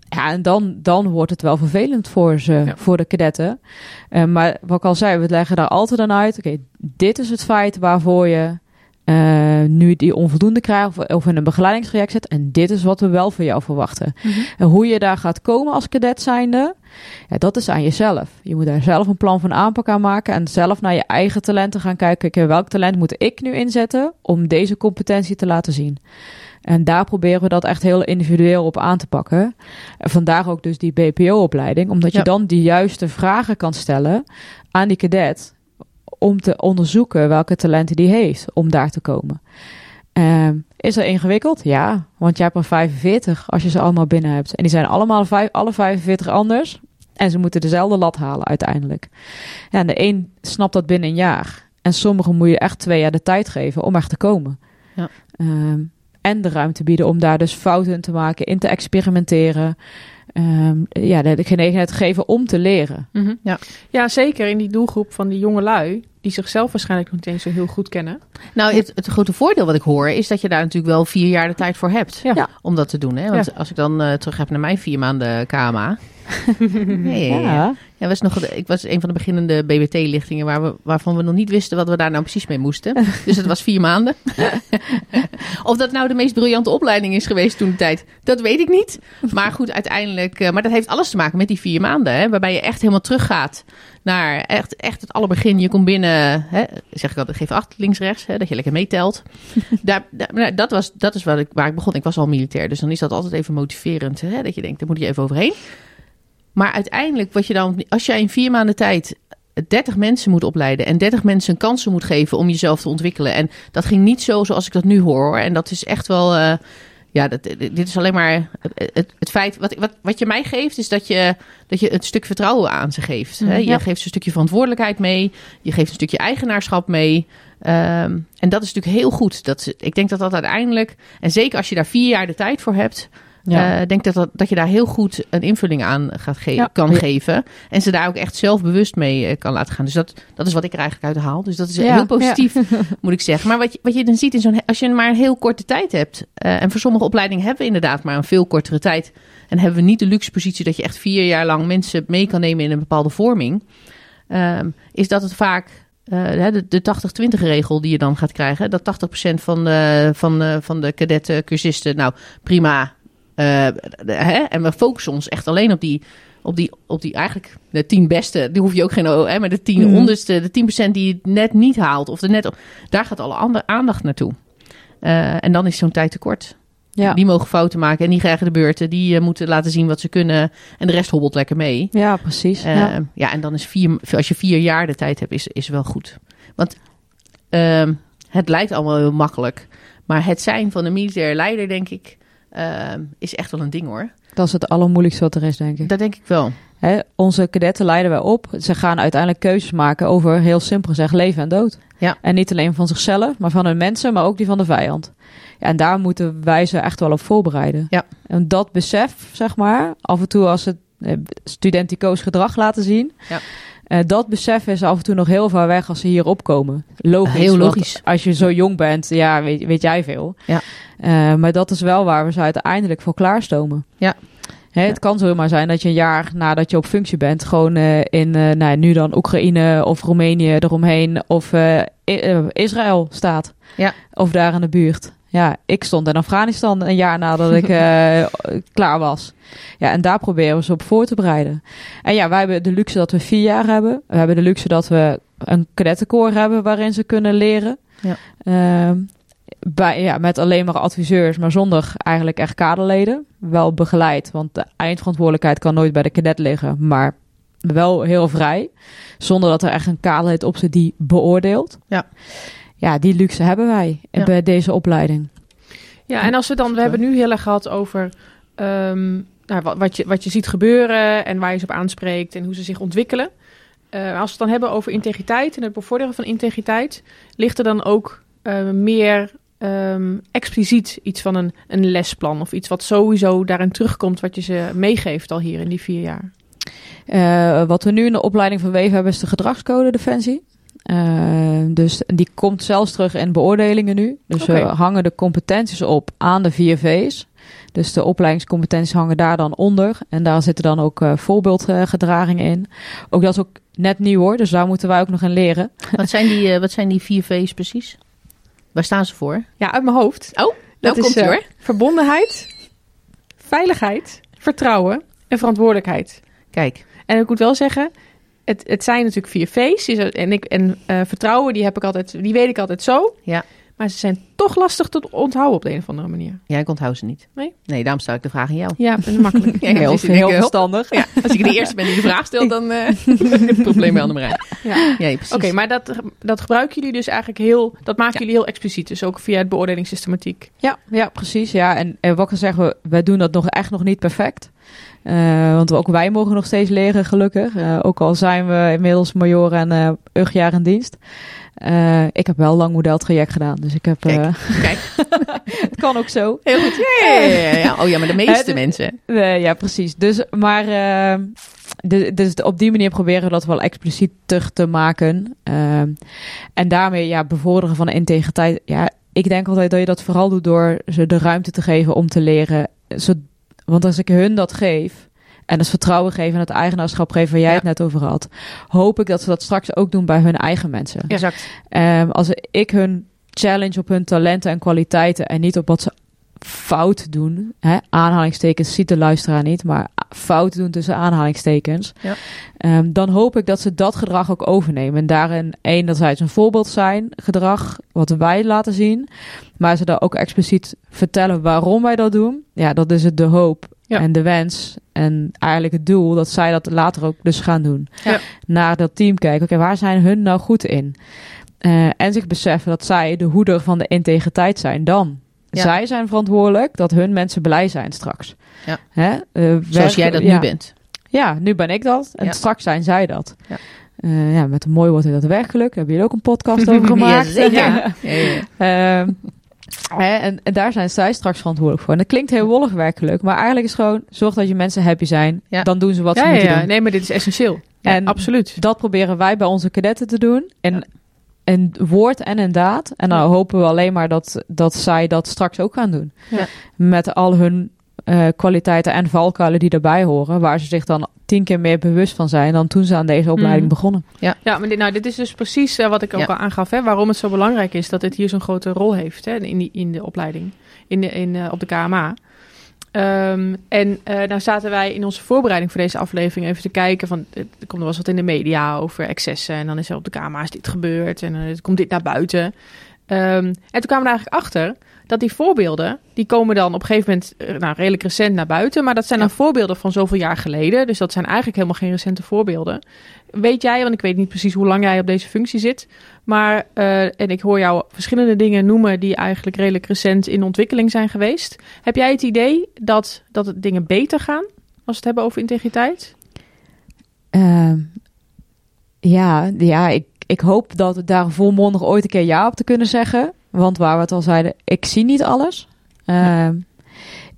Ja, en dan, dan wordt het wel vervelend voor ze, Ja. voor de cadetten. Eh, maar wat ik al zei, we leggen daar altijd aan uit. Oké, dit is het feit waarvoor je eh, nu die onvoldoende krijgt of, of in een begeleidingstraject zit. En dit is wat we wel van jou verwachten. Mhm. En hoe je daar gaat komen als cadet zijnde, ja, dat is aan jezelf. Je moet daar zelf een plan van aanpak aan maken en zelf naar je eigen talenten gaan kijken. Oké, welk talent moet ik nu inzetten om deze competentie te laten zien? En daar proberen we dat echt heel individueel op aan te pakken. En vandaar ook dus die BPO-opleiding, omdat je Ja. dan de juiste vragen kan stellen aan die cadet om te onderzoeken welke talenten die heeft om daar te komen. Ehm, is dat ingewikkeld? Ja, want je hebt er 45 als je ze allemaal binnen hebt. En die zijn allemaal vijf, alle 45 anders. En ze moeten dezelfde lat halen uiteindelijk. Ja, en de een snapt dat binnen een jaar. En sommigen moet je echt twee jaar de tijd geven om echt te komen. Ja. Ehm, en de ruimte bieden om daar dus fouten in te maken, in te experimenteren. Ehm, ja, de, genegenheid geven om te leren. Mhm. Ja. ja, zeker in die doelgroep van die jonge lui, die zichzelf waarschijnlijk nog niet eens zo heel goed kennen. Nou, het, het grote voordeel wat ik hoor is dat je daar natuurlijk wel vier jaar de tijd voor hebt Ja. Ja. om dat te doen. Hè? Want als ik dan eh, terug heb naar mijn vier maanden KMA. ja, ja, ja. Ja, was nog, ik was een van de beginnende BBT-lichtingen waar we, waarvan we nog niet wisten wat we daar nou precies mee moesten. Dus het was vier maanden. of dat nou de meest briljante opleiding is geweest toen de tijd, dat weet ik niet. Maar goed, uiteindelijk. eh, maar dat heeft alles te maken met die vier maanden, hè, waarbij je echt helemaal teruggaat naar echt, echt het allerbegin. Je komt binnen, hè, zeg ik altijd, geef acht links, rechts, hè, dat je lekker meetelt. daar, daar, dat, was, dat is waar ik, waar ik begon. Ik was al militair, dus dan is dat altijd even motiverend. Hè, dat je denkt, daar moet je even overheen. Maar uiteindelijk, wat je dan, als jij in vier maanden tijd 30 mensen moet opleiden en 30 mensen kansen moet geven om jezelf te ontwikkelen. En dat ging niet zo zoals ik dat nu hoor. hoor. En dat is echt wel. eh, ja, dat, dit is alleen maar het, het, feit. Wat, wat, wat je mij geeft, is dat je, dat je een stuk vertrouwen aan ze geeft. Hè? Je Ja. geeft ze een stukje verantwoordelijkheid mee. Je geeft een stukje eigenaarschap mee. Ehm, en dat is natuurlijk heel goed. Dat, ik denk dat dat uiteindelijk. En zeker als je daar vier jaar de tijd voor hebt. Ja. Ik denk dat, dat, dat je daar heel goed een invulling aan gaat ge- Ja. kan Ja. geven. En ze daar ook echt zelfbewust mee eh, kan laten gaan. Dus dat, dat is wat ik er eigenlijk uit haal. Dus dat is heel positief, moet ik zeggen. Maar wat je, wat je dan ziet in zo'n... Als je maar een heel korte tijd hebt... eh, en voor sommige opleidingen hebben we inderdaad maar een veel kortere tijd. En hebben we niet de luxe positie dat je echt vier jaar lang mensen mee kan nemen in een bepaalde vorming. ehm, is dat het vaak... eh, de, de 80-20 regel die je dan gaat krijgen. Dat 80% van de, van, de, van de cadetten, cursisten... Nou, prima... eh, hè, en we focussen ons echt alleen op die, op die, op die eigenlijk de tien beste. Die hoef je ook geen, hè, maar de tien Mhm. onderste, de 10% die het net niet haalt. Of de net, op- daar gaat alle andere aandacht naartoe. Eh, en dan is zo'n tijd te kort. Ja. Die mogen fouten maken en die krijgen de beurten. Die eh, moeten laten zien wat ze kunnen. En de rest hobbelt lekker mee. ja, precies. Ja. ja. en dan is vier, als je vier jaar de tijd hebt, is, is wel goed. Want ehm, het lijkt allemaal heel makkelijk. Maar het zijn van een militair leider, denk ik, ehm, is echt wel een ding hoor. Dat is het allermoeilijkste wat er is, denk ik. Dat denk ik wel. Hè, onze kadetten leiden wij op. Ze gaan uiteindelijk keuzes maken over, heel simpel gezegd, leven en dood. Ja. En niet alleen van zichzelf, maar van hun mensen, maar ook die van de vijand. Ja, en daar moeten wij ze echt wel op voorbereiden. Ja. En dat besef, zeg maar, af en toe als ze eh, studenticoos gedrag laten zien. Ja. Eh, dat besef is af en toe nog heel ver weg als ze hier opkomen. Logisch. Heel logisch. Als je zo jong bent, ja, weet, weet jij veel. Ja. Eh, maar dat is wel waar we ze uiteindelijk voor klaarstomen. Ja. Hè, het kan zomaar zijn dat je een jaar nadat je op functie bent, gewoon eh, in, nou, nu dan Oekraïne of Roemenië eromheen of Israël staat. Ja. Of daar in de buurt. Ja, ik stond in Afghanistan een jaar nadat ik eh, klaar was. Ja, en daar proberen we ze op voor te bereiden. En ja, wij hebben de luxe dat we vier jaar hebben. We hebben de luxe dat we een kadettenkoor hebben waarin ze kunnen leren. Ja. Ehm, bij, ja, met alleen maar adviseurs, maar zonder eigenlijk echt kaderleden. Wel begeleid, want de eindverantwoordelijkheid kan nooit bij de kadet liggen, maar wel heel vrij. Zonder dat er echt een kaderlid op zit die beoordeelt. Ja. Ja, die luxe hebben wij Ja. bij deze opleiding. Ja, en als we dan, we hebben nu heel erg gehad over ehm, nou, wat, wat, je, wat je ziet gebeuren en waar je ze op aanspreekt en hoe ze zich ontwikkelen. Eh, als we het dan hebben over integriteit en het bevorderen van integriteit, ligt er dan ook eh, meer ehm, expliciet iets van een, een lesplan of iets wat sowieso daarin terugkomt wat je ze meegeeft al hier in die vier jaar? Eh, wat we nu in de opleiding van Weven hebben is de gedragscode Defensie. Eh, dus die komt zelfs terug in beoordelingen nu. Dus we hangen de competenties op aan de 4 V's. Dus de opleidingscompetenties hangen daar dan onder. En daar zitten dan ook eh, voorbeeldgedragingen in. Ook dat is ook net nieuw hoor, dus daar moeten wij ook nog in leren. Wat zijn die, eh, wat zijn die vier V's precies? Waar staan ze voor? Ja, uit mijn hoofd. Oh, Dat komt is eh, hoor. verbondenheid, veiligheid, vertrouwen en verantwoordelijkheid. Kijk, En ik moet wel zeggen, het, het zijn natuurlijk vier er- En, ik, en eh, vertrouwen, die, heb ik altijd, die weet ik altijd zo. Ja. Maar ze zijn toch lastig te onthouden op de een of andere manier. ja, ik onthoud ze niet. Nee? Nee, daarom stel ik de vraag aan jou. Ja, dat is makkelijk. Ja, heel heel Ik, verstandig. Ja, als ik de eerste ben die de vraag stelt, dan eh het probleem bij Annemarijn. Ja. Ja, precies. Oké, maar dat, dat gebruiken jullie dus eigenlijk heel... Dat maken jullie heel expliciet. Dus ook via het beoordelingssystematiek. Ja, ja, precies. Ja. En, en wat ik al zeg, we, wij doen dat nog echt nog niet perfect. Eh, want ook wij mogen nog steeds leren, gelukkig. Eh, ook al zijn we inmiddels major en jaar in dienst. Ik heb wel lang modeltraject gedaan, dus ik heb... Kijk. Kijk, het kan ook zo. heel goed. Ja. Oh ja, maar de meeste mensen. Ja, precies. Dus, maar de- dus op die manier proberen we dat wel explicieter te maken. En daarmee ja, bevorderen van de integriteit. Ja, ik denk altijd dat je dat vooral doet door ze de ruimte te geven om te leren. Zo, want als ik hun dat geef en het vertrouwen geef en het eigenaarschap geef waar jij Ja. het net over had, hoop ik dat ze dat straks ook doen bij hun eigen mensen. Exact. Ehm, als ik hun challenge op hun talenten en kwaliteiten en niet op wat ze fout doen, hè, aanhalingstekens ziet de luisteraar niet, maar fout doen tussen aanhalingstekens, Ja. Ehm, dan hoop ik dat ze dat gedrag ook overnemen. En daarin enerzijds een voorbeeld zijn, gedrag wat wij laten zien, maar ze daar ook expliciet vertellen waarom wij dat doen. Ja, dat is het de hoop Ja. en de wens en eigenlijk het doel dat zij dat later ook dus gaan doen. Ja. Naar dat team kijken, oké, waar zijn hun nou goed in? Eh, en zich beseffen dat zij de hoeder van de integriteit zijn dan. Ja. Zij zijn verantwoordelijk dat hun mensen blij zijn straks. Ja. Hè? Eh, Zoals jij dat ja. nu bent. Ja, nu ben ik dat. En straks zijn zij dat. Ja. Eh, ja, met een mooi woord heet dat werkgeluk. Daar hebben jullie ook een podcast over gemaakt. Ja, hè, en, en daar zijn zij straks verantwoordelijk voor. En dat klinkt heel wollig werkelijk. Maar eigenlijk is gewoon, zorg dat je mensen happy zijn. Ja. Dan doen ze wat ze moeten ja. doen. Nee, maar dit is essentieel. En- absoluut. Dat proberen wij bij onze kadetten te doen. En, Ja. en woord en in daad. En dan Ja. hopen we alleen maar dat, dat zij dat straks ook gaan doen. Ja. Met al hun eh, kwaliteiten en valkuilen die daarbij horen. Waar ze zich dan tien keer meer bewust van zijn dan toen ze aan deze opleiding Mhm. begonnen. Ja, maar dit, nou, dit is dus precies eh, wat ik ook Ja. al aangaf. Hè, waarom het zo belangrijk is dat dit hier zo'n grote rol heeft hè, in, die, in de opleiding, in de, in, eh, op de KMA. Ehm, en eh nou zaten wij in onze voorbereiding voor deze aflevering even te kijken. Van, er komt er wel wat in de media over excessen. En dan is er op de is dit gebeurd. En dan komt dit naar buiten. Ehm, en toen kwamen we er eigenlijk achter dat die voorbeelden, die komen dan op een gegeven moment eh, nou, redelijk recent naar buiten. Maar dat zijn dan voorbeelden van zoveel jaar geleden. Dus dat zijn eigenlijk helemaal geen recente voorbeelden. Weet jij, want ik weet niet precies hoe lang jij op deze functie zit. Maar, eh, en ik hoor jou verschillende dingen noemen die eigenlijk redelijk recent in ontwikkeling zijn geweest. Heb jij het idee dat, dat het dingen beter gaan als we het hebben over integriteit? Ehm, ja, ja ik, ik hoop dat we daar volmondig ooit een keer ja op te kunnen zeggen. Want waar we het al zeiden, ik zie niet alles. Ehm,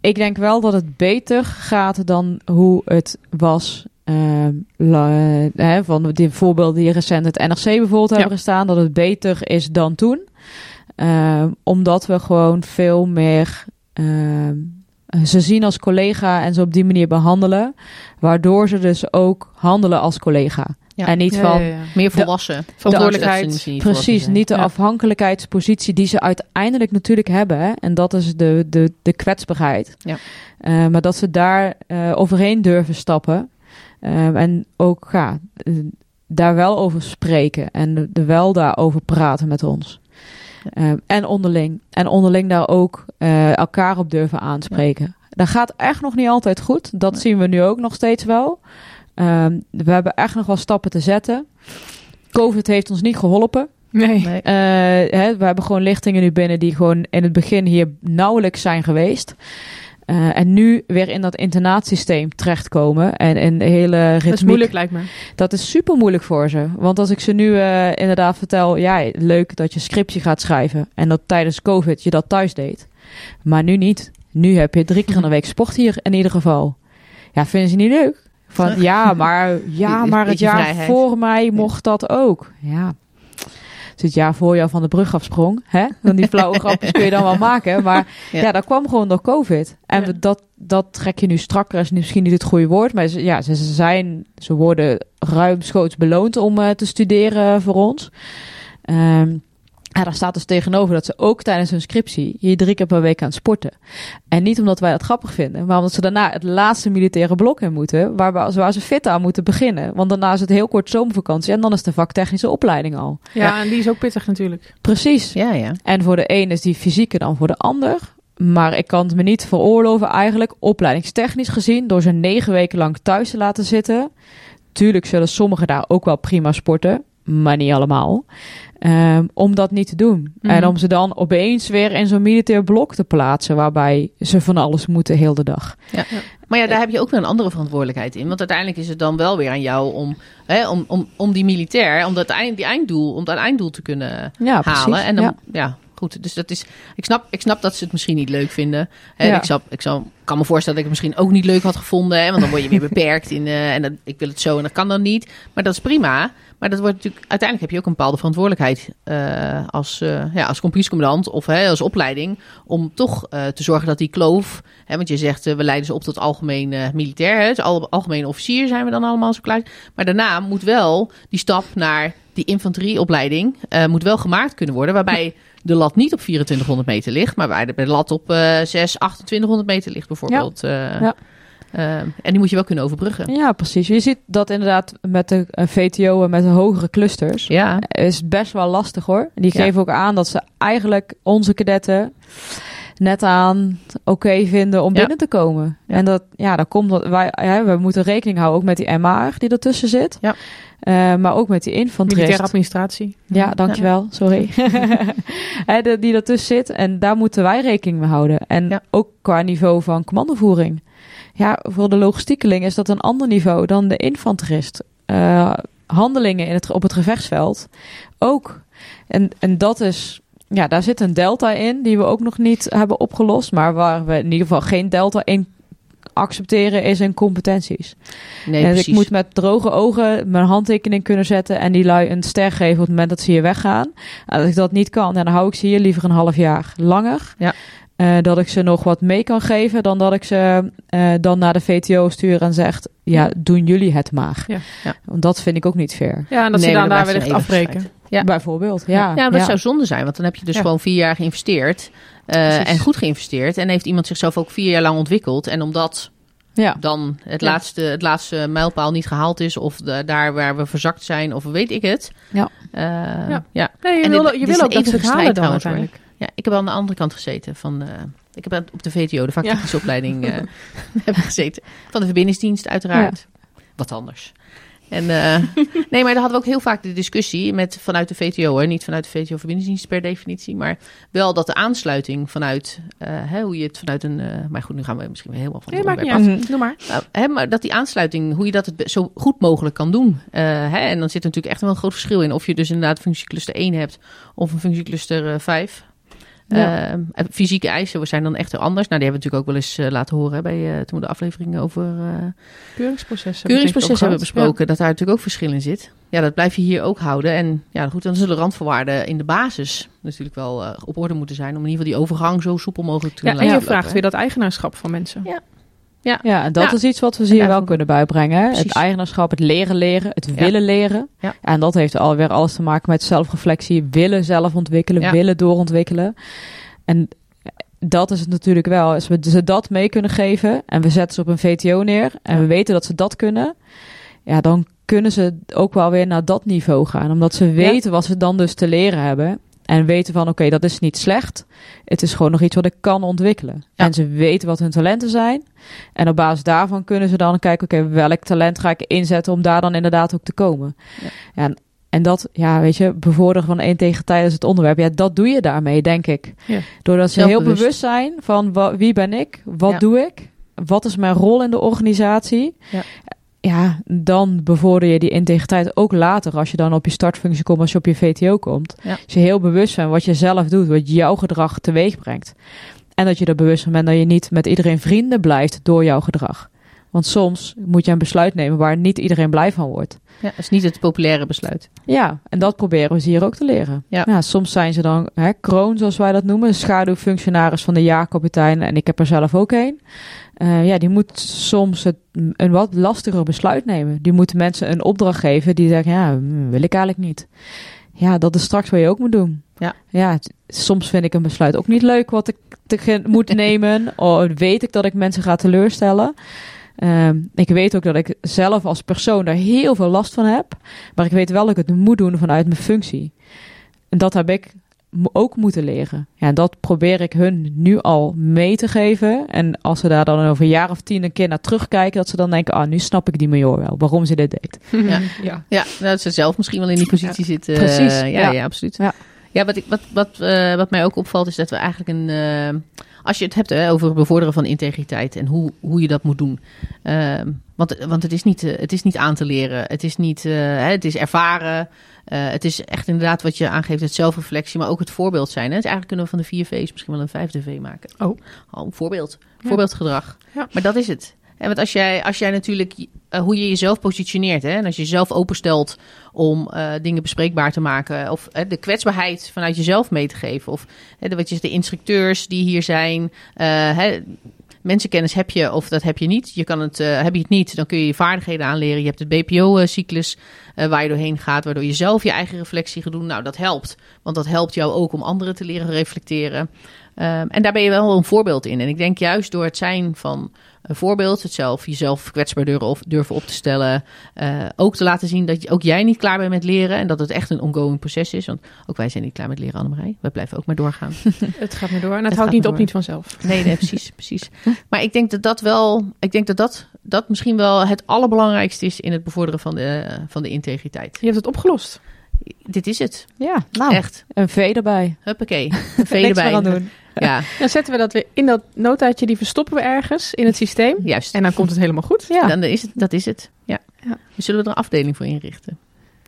ik denk wel dat het beter gaat dan hoe het was. ehm, la- hè, van die voorbeelden die recent het NRC bijvoorbeeld hebben gestaan, dat het beter is dan toen. Ehm, omdat we gewoon veel meer ze zien als collega en ze op die manier behandelen. Waardoor ze dus ook handelen als collega. Ja. En niet Ja, van ja, ja. Meer volwassen. Verantwoordelijkheid. Niet Precies, niet de Ja. afhankelijkheidspositie die ze uiteindelijk natuurlijk hebben. Hè? En dat is de, de, de kwetsbaarheid. Ja. Eh, maar dat ze daar eh, overheen durven stappen. Eh, en ook ja, daar wel over spreken. En er wel daarover praten met ons. En onderling. En onderling daar ook eh, elkaar op durven aanspreken. Dat gaat echt nog niet altijd goed. Dat Nee. zien we nu ook nog steeds wel. Ehm, we hebben echt nog wel stappen te zetten. COVID heeft ons niet geholpen. Nee. Nee. Eh, hè, we hebben gewoon lichtingen nu binnen die gewoon in het begin hier nauwelijks zijn geweest. Eh, en nu weer in dat internaatsysteem terechtkomen. En in de hele ritmiek. Dat is moeilijk, lijkt me. Dat is super moeilijk voor ze. Want als ik ze nu eh, inderdaad vertel, ja, leuk dat je scriptje gaat schrijven. En dat tijdens COVID je dat thuis deed. Maar nu niet. Nu heb je drie keer in de week sport hier in ieder geval. Ja, vinden ze niet leuk? Van ja, maar, ja, maar het jaar voor mij mocht dat ook. Ja. Dus het jaar voor jou van de brug afsprong. Hè? Dan die flauwe grapjes kun je dan wel maken. Maar Ja. ja, dat kwam gewoon door COVID. En Ja. dat, dat trek je nu strakker, is misschien niet het goede woord. Maar ze, ja, ze, ze zijn, ze worden ruimschoots beloond om eh, te studeren voor ons. Ehm ja, daar staat dus tegenover dat ze ook tijdens hun scriptie hier drie keer per week aan het sporten. En niet omdat wij dat grappig vinden, maar omdat ze daarna het laatste militaire blok in moeten, waar, we- waar ze fit aan moeten beginnen. Want daarna is het heel kort zomervakantie en dan is de vaktechnische opleiding al. Ja, en die is ook pittig natuurlijk. Precies. Ja, ja. En voor de een is die fysieke dan voor de ander. Maar ik kan het me niet veroorloven eigenlijk, opleidingstechnisch gezien, door ze negen weken lang thuis te laten zitten. Tuurlijk zullen sommigen daar ook wel prima sporten, maar niet allemaal. Ehm, om dat niet te doen. Mhm. En om ze dan opeens weer in zo'n militair blok te plaatsen, waarbij ze van alles moeten heel de dag. Maar ja, daar heb je ook weer een andere verantwoordelijkheid in. Want uiteindelijk is het dan wel weer aan jou om, hè, om, om, om die militair, om dat eind, die einddoel, om dat einddoel te kunnen Ja, halen. precies. En dan, Ja. ja. goed. Dus dat is, ik snap, ik snap dat ze het misschien niet leuk vinden. Hè, Ja. Ik, zou, ik zou, kan me voorstellen dat ik het misschien ook niet leuk had gevonden. Hè, want dan word je weer beperkt in, eh, en dat, ik wil het zo en dat kan dan niet. Maar dat is prima. Maar dat wordt natuurlijk, uiteindelijk heb je ook een bepaalde verantwoordelijkheid eh, als, eh ja, als compagniescommandant of hè, als opleiding. Om toch eh, te zorgen dat die kloof. Hè, want je zegt, we leiden ze op tot algemeen militair. Hè, dus al, algemeen officier zijn we dan allemaal zo klaar. Maar daarna moet wel die stap naar die infanterieopleiding moet wel gemaakt kunnen worden. Waarbij de lat niet op 2400 meter ligt, maar waar de lat op eh 6, 2800 meter ligt bijvoorbeeld. Ja. Eh, en die moet je wel kunnen overbruggen. Ja, precies. Je ziet dat inderdaad met de eh, VTO en met de hogere clusters. Ja, is best wel lastig hoor. Die Ja. geven ook aan dat ze eigenlijk onze kadetten net aan oké vinden om Ja. binnen te komen. Ja. En dat, ja, dat komt dat wij, ja, we moeten rekening houden ook met die MR die ertussen zit. Ja. Eh, maar ook met die Militaire infanterist. administratie. Ja, dankjewel. Sorry. Hè, de- die ertussen zit. En daar moeten wij rekening mee houden. En Ja. ook qua niveau van commandovoering. Ja, voor de logistiekeling is dat een ander niveau dan de infanterist. Eh, handelingen in het, op het gevechtsveld ook. En, en dat is... Ja, daar zit een delta in die we ook nog niet hebben opgelost. Maar waar we in ieder geval geen delta in accepteren is in competenties. nee, en precies. ik moet met droge ogen mijn handtekening kunnen zetten en die lui een ster geven op het moment dat ze hier weggaan. En als ik dat niet kan, dan hou ik ze hier liever een half jaar langer. Ja. Eh, dat ik ze nog wat mee kan geven dan dat ik ze eh, dan naar de VTO stuur en zegt, ja, doen jullie het maar. Ja. Ja. Want dat vind ik ook niet fair. Ja, en dat Nee, ze maar dan daar blijft wellicht afbreken. Ja. Bijvoorbeeld, ja. Ja, dat zou zonde zijn, want dan heb je dus Ja. gewoon vier jaar geïnvesteerd. eh, en goed geïnvesteerd. En heeft iemand zichzelf ook vier jaar lang ontwikkeld. En omdat ja. dan het, Ja. laatste, het laatste mijlpaal niet gehaald is, of de- daar waar we verzakt zijn, of weet ik het. Ja. Eh, Ja. ja. Nee, je En wil, dit- je dit wil ook dat ze het eeuwige halen strijd dan uiteindelijk. Ja, ik heb wel aan de andere kant gezeten. Van, eh, ik heb op de VTO, de vaktechnische opleiding, uh, heb gezeten. Van de verbindingsdienst uiteraard. Wat anders. En, uh, nee, maar daar hadden we ook heel vaak de discussie met, vanuit de VTO. Hè? Niet vanuit de VTO-verbindingsdienst per definitie. Maar wel dat de aansluiting vanuit, uh, hè, hoe je het vanuit een... Uh, maar goed, nu gaan we misschien weer helemaal van nee, maakt niet uit. Doe maar. Hè, maar dat die aansluiting, hoe je dat het zo goed mogelijk kan doen. hè? En dan zit er natuurlijk echt wel een groot verschil in. Of je dus inderdaad functiecluster 1 hebt of een functiecluster 5. Ja. Uh, fysieke eisen zijn dan echt anders. Nou, die hebben we natuurlijk ook wel eens uh, laten horen bij uh, toen we de aflevering over keuringsprocessen, keuringsproces hebben besproken. Ja. Dat daar natuurlijk ook verschil in zit. Ja, dat blijf je hier ook houden. En ja, goed, dan zullen randvoorwaarden in de basis natuurlijk wel op orde moeten zijn om in ieder geval die overgang zo soepel mogelijk te kunnen ja, En je vraagt weer dat eigenaarschap van mensen. Ja. Ja, ja en dat ja. is iets wat we hier wel kunnen bijbrengen. Het eigenaarschap, het leren leren, het willen leren. Ja. En dat heeft alweer alles te maken met zelfreflectie, willen zelf ontwikkelen, willen doorontwikkelen. En dat is het natuurlijk wel. Als we ze dat mee kunnen geven en we zetten ze op een VTO neer en we weten dat ze dat kunnen, ja, dan kunnen ze ook wel weer naar dat niveau gaan. Omdat ze weten wat ze dan dus te leren hebben. En weten van, oké, dat is niet slecht. Het is gewoon nog iets wat ik kan ontwikkelen. Ja. En ze weten wat hun talenten zijn. En op basis daarvan kunnen ze dan kijken, oké, welk talent ga ik inzetten om daar dan inderdaad ook te komen. Ja. ja en dat, ja, weet je, bevorderen van integriteit is het onderwerp. Ja, dat doe je daarmee, denk ik. Ja. Doordat ze heel bewust zijn van wie ben ik, wat doe ik, wat is mijn rol in de organisatie. Ja dan bevorder je die integriteit ook later als je dan op je startfunctie komt, als je op je VTO komt. Ja. Je heel bewust bent wat je zelf doet, wat jouw gedrag teweeg brengt. En dat je er bewust van bent dat je niet met iedereen vrienden blijft door jouw gedrag. Want soms moet je een besluit nemen waar niet iedereen blij van wordt. Ja, dat is niet het populaire besluit. Ja, en dat proberen we ze hier ook te leren. Ja. ja soms zijn ze dan hè, kroon, zoals wij dat noemen, schaduwfunctionaris van de jaarkapitein. En ik heb er zelf ook een. Uh, ja, die moet soms het, een wat lastiger besluit nemen. Die moeten mensen een opdracht geven die zeggen, ja, hm, wil ik eigenlijk niet. Ja, dat is straks wat je ook moet doen. Ja. Ja, soms vind ik een besluit ook niet leuk wat ik te moet nemen. of weet ik dat ik mensen ga teleurstellen. Um, ik weet ook dat ik zelf als persoon daar heel veel last van heb. Maar ik weet wel dat ik het moet doen vanuit mijn functie. En dat heb ik ook moeten leren. Ja, dat probeer ik hun nu al mee te geven. En als ze daar dan over een jaar of tien een keer naar terugkijken, dat ze dan denken: ah, nu snap ik die major wel, waarom ze dit deed. Ja, ja. ja dat ze zelf misschien wel in die positie ja. zitten. Precies. Uh, ja, ja, absoluut. Ja. Ja, wat, ik, wat, wat, uh, wat mij ook opvalt is dat we eigenlijk een. Uh, als je het hebt hè, over het bevorderen van integriteit en hoe, hoe je dat moet doen. Uh, want want het, is niet, het is niet aan te leren. Het is niet. het is ervaren. het is echt inderdaad wat je aangeeft, het zelfreflectie, maar ook het voorbeeld zijn. Hè? Dus eigenlijk kunnen we van de vier V's misschien wel een vijfde V maken. Oh. oh een voorbeeld. Voorbeeldgedrag. Ja. Maar dat is het. En want als jij, als jij natuurlijk uh, hoe je jezelf positioneert, hè, en als je jezelf openstelt om uh, dingen bespreekbaar te maken, of uh, de kwetsbaarheid vanuit jezelf mee te geven, of de, wat je de instructeurs die hier zijn, hè, mensenkennis heb je of dat heb je niet. Je kan het, heb je het niet, dan kun je je vaardigheden aanleren. Je hebt het BPO-cyclus waar je doorheen gaat, waardoor je zelf je eigen reflectie gaat doen. Nou, dat helpt, want dat helpt jou ook om anderen te leren reflecteren. Um, en daar ben je wel een voorbeeld in. En ik denk juist door het zijn van een voorbeeld, het zelf, jezelf kwetsbaar durven, of, durven op te stellen. Uh, ook te laten zien dat ook jij niet klaar bent met leren en dat het echt een ongoing proces is. Want ook wij zijn niet klaar met leren, Annemarij. We blijven ook maar doorgaan. het gaat maar door en het, het houdt niet op, door. niet vanzelf. Nee, nee precies, precies. Maar ik denk dat dat wel, ik denk dat dat, dat misschien wel het allerbelangrijkste is in het bevorderen van de, van de integriteit. Je hebt het opgelost. Dit is het. Ja, nou, echt. Een V erbij. Huppakee. Een V erbij. Aan doen. Ja. Dan zetten we dat weer in dat notaatje, die verstoppen we ergens in het systeem. Juist. En dan komt het helemaal goed. Ja. Dan is het, dat is het. Ja. ja. We zullen er een afdeling voor inrichten.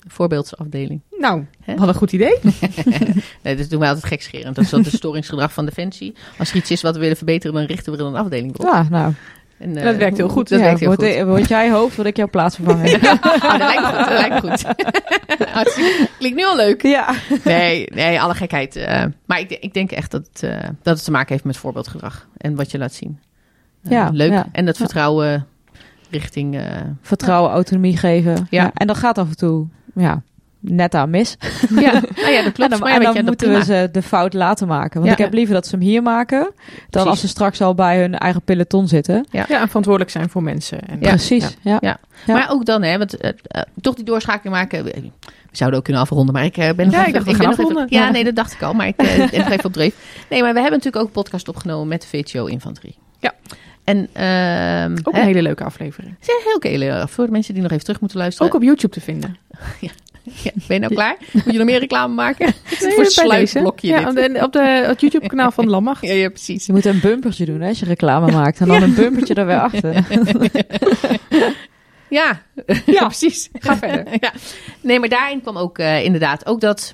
Een voorbeeldsafdeling. Nou, wat een goed idee. nee, dat doen wij altijd gekscherend. Dat is dat het storingsgedrag van Defensie. Als er iets is wat we willen verbeteren, dan richten we er een afdeling op. Ja, nou. En, uh, dat werkt heel goed. Dat ja, werkt heel word, goed. Word jij hoofd, word ik jouw plaats vervangen. ja, oh, dat lijkt goed. Dat lijkt goed. Klinkt nu al leuk. Ja. Nee, nee alle gekheid. Uh, maar ik, ik, denk echt dat het, uh, dat het te maken heeft met voorbeeldgedrag. En wat je laat zien. ja, leuk. Ja. En dat vertrouwen richting... vertrouwen, autonomie geven. Ja. En dat gaat af en toe, ja... net aan mis. Ja, nou ja, dat klopt. en dan, maar ja, en weet dan je, moeten we ze de fout laten maken. Want Ja. ik heb liever dat ze hem hier maken, dan Precies. als ze straks al bij hun eigen peloton zitten. Ja. Ja, en verantwoordelijk zijn voor mensen. En, Ja. Precies, ja. Ja. Ja. Maar ook dan, hè, want eh, eh, toch die doorschakeling maken. We zouden ook kunnen afronden, maar ik eh, ben nog Ja, even, ik dacht, we ben gaan nog even- afronden. Ja, nee, dat dacht ik al, maar ik ben nog even op dreef. Nee, maar we hebben natuurlijk ook een podcast opgenomen met de VTO Infanterie. Ja. En ehm Ook hè, een hele leuke aflevering. het is heel Lea, voor de mensen die nog even terug moeten luisteren. Ook op YouTube te vinden. Ja, ben je nou klaar? Moet je nog meer reclame maken? Nee, voor sluitblokje Ja, op, de, op de, het YouTube-kanaal van Lammacht. Ja, ja, precies. Je moet een bumpertje doen hè, als je reclame maakt. En dan een bumpertje er weer achter. Ja, ja precies. Ga verder. ja. Nee, maar daarin kwam ook eh, inderdaad ook dat.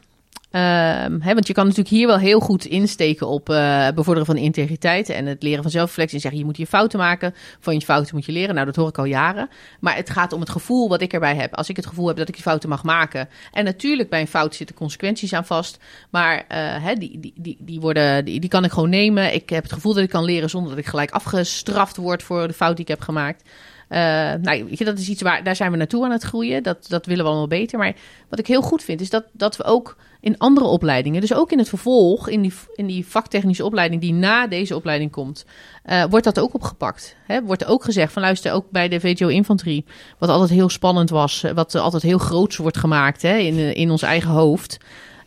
Ehm, want je kan natuurlijk hier wel heel goed insteken op eh, bevorderen van integriteit en het leren van zelfreflectie. En zeggen je moet je fouten maken, van je fouten moet je leren. Nou, dat hoor ik al jaren. Maar het gaat om het gevoel wat ik erbij heb. Als ik het gevoel heb dat ik die fouten mag maken. En natuurlijk bij een fout zitten consequenties aan vast. Maar eh, die, die, die, die, worden, die, die kan ik gewoon nemen. Ik heb het gevoel dat ik kan leren zonder dat ik gelijk afgestraft word voor de fout die ik heb gemaakt. Eh, nou, weet je, dat is iets waar daar zijn we naartoe aan het groeien. Dat, dat willen we allemaal beter. Maar wat ik heel goed vind, is dat, dat we ook in andere opleidingen, dus ook in het vervolg, in die, in die vaktechnische opleiding die na deze opleiding komt, eh, wordt dat ook opgepakt. Hè? Wordt ook gezegd van luister, ook bij de VTO Infanterie, wat altijd heel spannend was, eh, wat altijd heel groots wordt gemaakt hè, in, in ons eigen hoofd.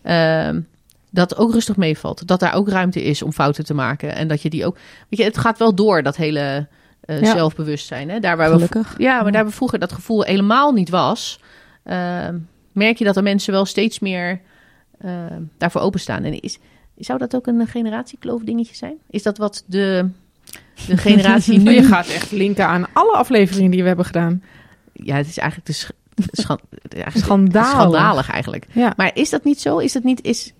ehm, dat ook rustig meevalt. Dat daar ook ruimte is om fouten te maken. En dat je die ook. Weet je, het gaat wel door, dat hele eh, Ja. zelfbewustzijn. Hè? Daar waar we Gelukkig. ja, maar daar we vroeger dat gevoel helemaal niet was, ehm, merk je dat er mensen wel steeds meer ehm, daarvoor openstaan. En is, zou dat ook een generatiekloof dingetje zijn? Is dat wat de, de generatie Nu nu... je gaat echt linken aan alle afleveringen die we hebben gedaan. Ja, het is eigenlijk de sch- schan- eigenlijk Schandalig. schandalig eigenlijk. Ja. Maar is dat niet zo? Is dat niet... Is,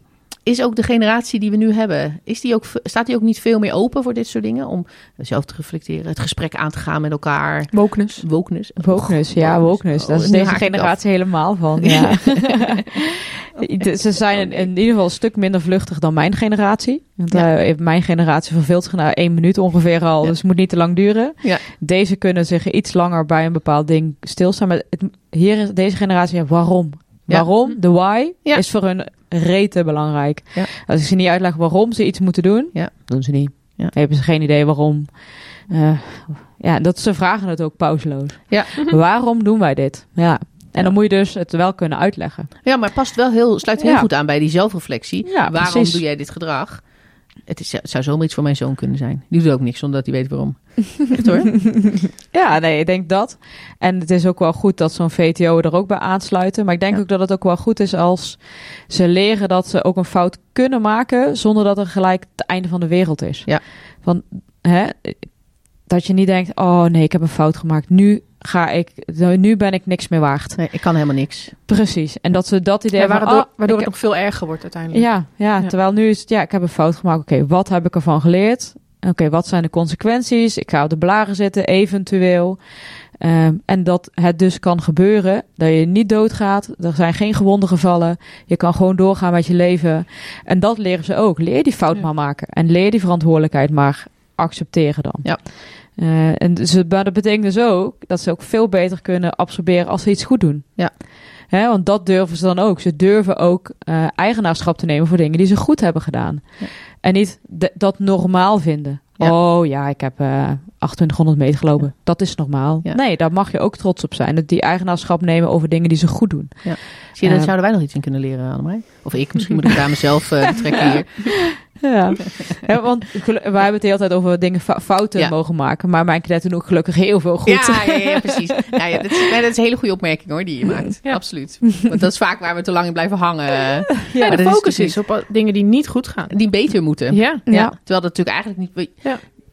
is ook de generatie die we nu hebben, is die ook, staat die ook niet veel meer open voor dit soort dingen? Om zelf te reflecteren, het gesprek aan te gaan met elkaar. Wokeness. Wokeness. Wokeness, ja, wokeness. Oh, Daar is deze generatie helemaal van. Ja. Ze zijn in, in ieder geval een stuk minder vluchtig dan mijn generatie. Want Ja. eh, mijn generatie verveelt zich na één minuut ongeveer al, Ja. dus het moet niet te lang duren. Ja. Deze kunnen zich iets langer bij een bepaald ding stilstaan. Maar het, hier is deze generatie, waarom? Waarom? De why is voor hun rete belangrijk. Ja. Als ik ze niet uitleg waarom ze iets moeten doen, Ja. doen ze niet. Ja. Hebben ze geen idee waarom. Eh, ja, dat ze vragen het ook pauzeloos. Ja. Waarom doen wij dit? Ja. En Ja. dan moet je dus het wel kunnen uitleggen. Ja, maar het past wel heel, sluit heel Ja. goed aan bij die zelfreflectie. Ja, waarom precies. doe jij dit gedrag? Het, is, zou zomaar iets voor mijn zoon kunnen zijn. Die doet ook niks zonder dat hij weet waarom. Echt hoor. Ja, nee, ik denk dat. En het is ook wel goed dat zo'n VTO er ook bij aansluiten. Maar ik denk Ja. ook dat het ook wel goed is als ze leren dat ze ook een fout kunnen maken zonder dat er gelijk het einde van de wereld is. Ja. Van, hè, dat je niet denkt, oh nee, ik heb een fout gemaakt. Nu ga ik, nu ben ik niks meer waard. Nee, ik kan helemaal niks. Precies. En dat ze dat idee Ja, van, waardoor oh, waardoor ik het nog veel erger wordt uiteindelijk. Ja, ja, Ja. terwijl nu is het, ja, ik heb een fout gemaakt. Oké, wat heb ik ervan geleerd? Oké, wat zijn de consequenties? Ik ga op de blaren zitten, eventueel. Ehm, en dat het dus kan gebeuren, dat je niet doodgaat. Er zijn geen gewonden gevallen. Je kan gewoon doorgaan met je leven. En dat leren ze ook. Leer die fout Ja. maar maken. En leer die verantwoordelijkheid maar accepteren dan. Ja. Eh, en ze, maar dat betekent dus ook dat ze ook veel beter kunnen absorberen als ze iets goed doen. Ja. Hè, want dat durven ze dan ook. Ze durven ook eh, eigenaarschap te nemen voor dingen die ze goed hebben gedaan. Ja. En niet dat normaal vinden. Ja. Oh ja, ik heb eh 2800 meter gelopen. Dat is normaal. Ja. Nee, daar mag je ook trots op zijn. Dat die eigenaarschap nemen over dingen die ze goed doen. Zie je, daar zouden wij nog iets in kunnen leren, Annemarij? Of ik, misschien moet ik daar mezelf eh, betrekken hier. Ja, ja want wij hebben het de hele tijd over dingen fouten Ja. mogen maken. Maar mijn kinderen doen ook gelukkig heel veel goed. Ja, ja, ja, precies. Ja, dat, is, dat is een hele goede opmerking hoor, die je maakt. Absoluut. Want dat is vaak waar we te lang in blijven hangen. Ja, de is focus dus is, op dingen die niet goed gaan. Die beter moeten. Ja. Ja. Ja. Terwijl dat natuurlijk eigenlijk niet...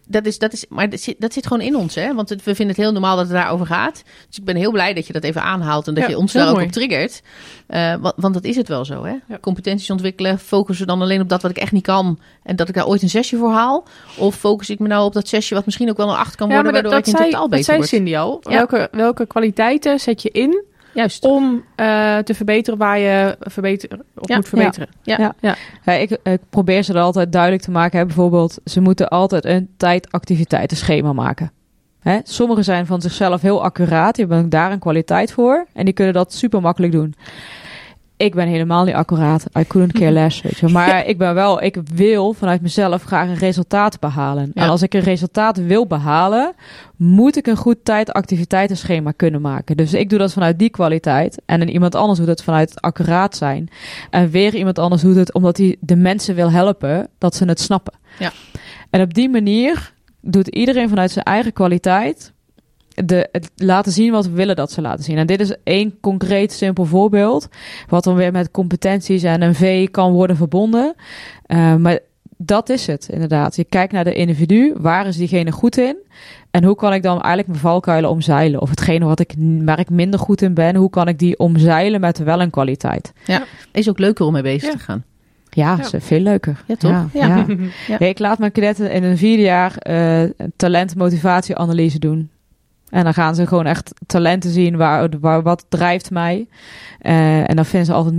Dat is, dat is, maar dat zit, dat zit gewoon in ons, hè? Want het- we vinden het heel normaal dat het daarover gaat. Dus ik ben heel blij dat je dat even aanhaalt en dat Ja, je ons daar ook op triggert. Eh, want, want dat is het wel zo, hè? Ja. Competenties ontwikkelen, focussen dan alleen op dat wat ik echt niet kan en dat ik daar ooit een sessie voor haal? Of focus ik me nou op dat sessie wat misschien ook wel een acht kan Ja, worden, maar dat, waardoor dat, ik in zei, totaal dat beter zei word? Cindy al. Welke, welke kwaliteiten zet je in Juist. om eh, te verbeteren waar je verbeter, op Ja. moet verbeteren? Ja. Ja. Ja. Ja, ik, ik probeer ze er altijd duidelijk te maken. Hè. Bijvoorbeeld, ze moeten altijd een tijdactiviteitenschema maken. Hè? Sommigen zijn van zichzelf heel accuraat. Die hebben ook daar een kwaliteit voor. En die kunnen dat super makkelijk doen. Ik ben helemaal niet accuraat. I couldn't care less, weet je. Maar ik ben wel, ik wil vanuit mezelf graag een resultaat behalen. Ja. En als ik een resultaat wil behalen, moet ik een goed tijd-activiteitenschema kunnen maken. Dus ik doe dat vanuit die kwaliteit. En een iemand anders doet het vanuit accuraat zijn. En weer iemand anders doet het omdat hij de mensen wil helpen dat ze het snappen. Ja. En op die manier doet iedereen vanuit zijn eigen kwaliteit de, het laten zien wat we willen dat ze laten zien. En dit is één concreet simpel voorbeeld. Wat dan weer met competenties en een V kan worden verbonden. Uh, maar dat is het inderdaad. Je kijkt naar de individu. Waar is diegene goed in? En hoe kan ik dan eigenlijk mijn valkuilen omzeilen? Of hetgene wat ik, waar ik minder goed in ben, hoe kan ik die omzeilen met wel een kwaliteit? Ja, is ook leuker om mee bezig Ja. te gaan. Ja, Ja. is veel leuker. Ja, toch? Ja, Ja. ja. Ja. Ja, ik laat mijn cadetten in een vierde jaar eh talent-motivatieanalyse doen. En dan gaan ze gewoon echt talenten zien waar, waar wat drijft mij. Eh, en dan vinden ze altijd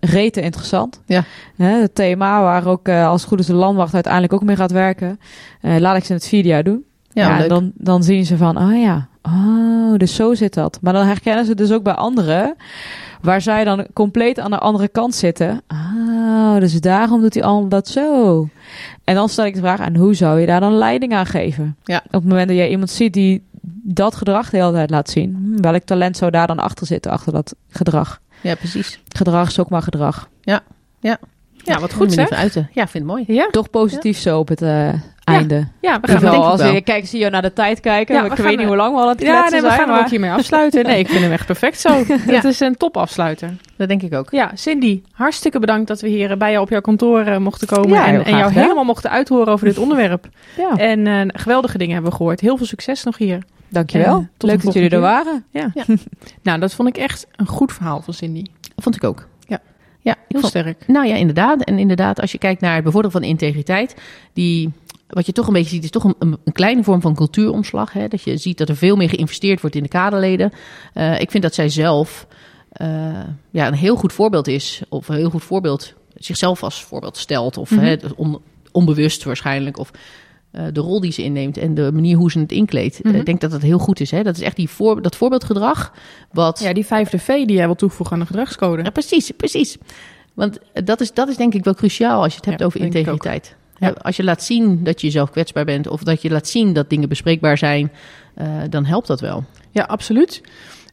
rete interessant. Ja. Het thema waar ook eh, als het goed is de landwacht uiteindelijk ook mee gaat werken. Eh, laat ik ze in het vierde jaar doen. Ja, en dan, dan zien ze van, oh ja, oh, dus zo zit dat. Maar dan herkennen ze dus ook bij anderen, waar zij dan compleet aan de andere kant zitten. Oh, dus daarom doet hij allemaal dat zo. En dan stel ik de vraag, en hoe zou je daar dan leiding aan geven? Ja. Op het moment dat jij iemand ziet die dat gedrag de hele tijd laat zien, hmm, welk talent zou daar dan achter zitten, achter dat gedrag? Ja, precies. Gedrag is ook maar gedrag. Ja, wat Moet goed je zeg. uiten. Ja, vind het mooi. Ja, Toch positief zo op het eh, einde. ja we gaan denk geval, ik als wel. je kijkt, zie je naar de tijd kijken. Ja, we ik weet niet eh, hoe lang we al aan het Ja, nee, we zijn. gaan hem maar- ook hiermee afsluiten. Nee, ik vind hem echt perfect zo. Het is een topafsluiter. Dat denk ik ook. Ja, Cindy, hartstikke bedankt dat we hier bij jou op jouw kantoor eh, mochten komen. Ja, en, en jou helemaal mochten uithoren over dit onderwerp. Ja, En eh, geweldige dingen hebben we gehoord. Heel veel succes nog hier. Dankjewel. en tot Leuk dat jullie er waren. Ja. Ja. nou, dat vond ik echt een goed verhaal van Cindy. Vond ik ook. Ja. Ja, Heel vond, sterk. Nou ja, inderdaad. En inderdaad, als je kijkt naar het bevorderen van integriteit, die, wat je toch een beetje ziet, is toch een, een, kleine vorm van cultuuromslag. Hè? Dat je ziet dat er veel meer geïnvesteerd wordt in de kaderleden. Eh, ik vind dat zij zelf eh, ja, een heel goed voorbeeld is, of een heel goed voorbeeld, zichzelf als voorbeeld stelt, of Mhm. hè, on- onbewust waarschijnlijk, of eh, de rol die ze inneemt en de manier hoe ze het inkleedt. Eh, Mhm. Ik denk dat dat heel goed is. Hè? Dat is echt die voor, dat voorbeeldgedrag, wat Ja, die vijfde V die jij wil toevoegen aan de gedragscode. ja, precies, precies. Want dat is, dat is denk ik wel cruciaal als je het hebt Ja, over integriteit. Ja. Als je laat zien dat je jezelf kwetsbaar bent of dat je laat zien dat dingen bespreekbaar zijn, eh, dan helpt dat wel. Ja, absoluut.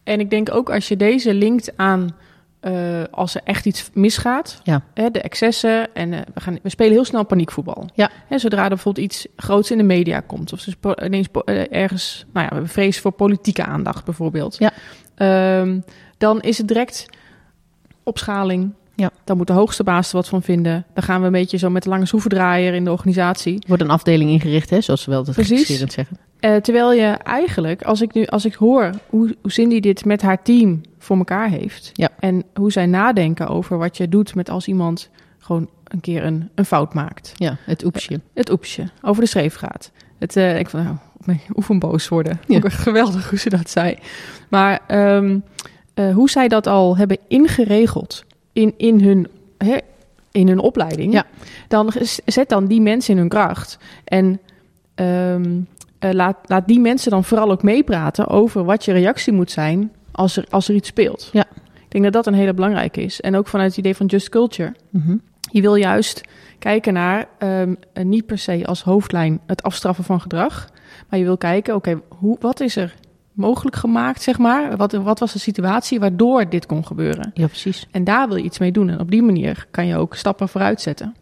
En ik denk ook als je deze linkt aan eh, als er echt iets misgaat, Ja. hè, de excessen en eh, we, gaan, we spelen heel snel paniekvoetbal. Ja. Hè, zodra er bijvoorbeeld iets groots in de media komt, of dus po- ineens eh, ergens, nou ja, we hebben vrees voor politieke aandacht bijvoorbeeld. Ja. Ehm, dan is het direct opschaling. Ja. Dan moet de hoogste baas er wat van vinden. Dan gaan we een beetje zo met de lange schroevendraaier in de organisatie. Wordt een afdeling ingericht, hè, zoals ze wel dat zeggen. Eh, terwijl je eigenlijk, als ik nu als ik hoor hoe, hoe Cindy dit met haar team voor elkaar heeft. Ja. En hoe zij nadenken over wat je doet met als iemand gewoon een keer een, een fout maakt. Ja, het oepsje. Het oepsje, over de schreef gaat. Het, eh, ik van nou, oefenboos worden. Ja. Ook geweldig hoe ze dat zei. Maar ehm, eh, hoe zij dat al hebben ingeregeld in, in, hun, hè, in hun opleiding. Ja. Dan zet dan die mensen in hun kracht. En ehm, eh, laat, laat die mensen dan vooral ook meepraten over wat je reactie moet zijn als er, als er iets speelt. Ja. Ik denk dat dat een hele belangrijke is. En ook vanuit het idee van just culture. Mhm. Je wil juist kijken naar, ehm, eh, niet per se als hoofdlijn het afstraffen van gedrag. Maar je wil kijken, oké, hoe wat is er mogelijk gemaakt, zeg maar? Wat, wat was de situatie waardoor dit kon gebeuren? Ja, precies. En daar wil je iets mee doen. En op die manier kan je ook stappen vooruit zetten.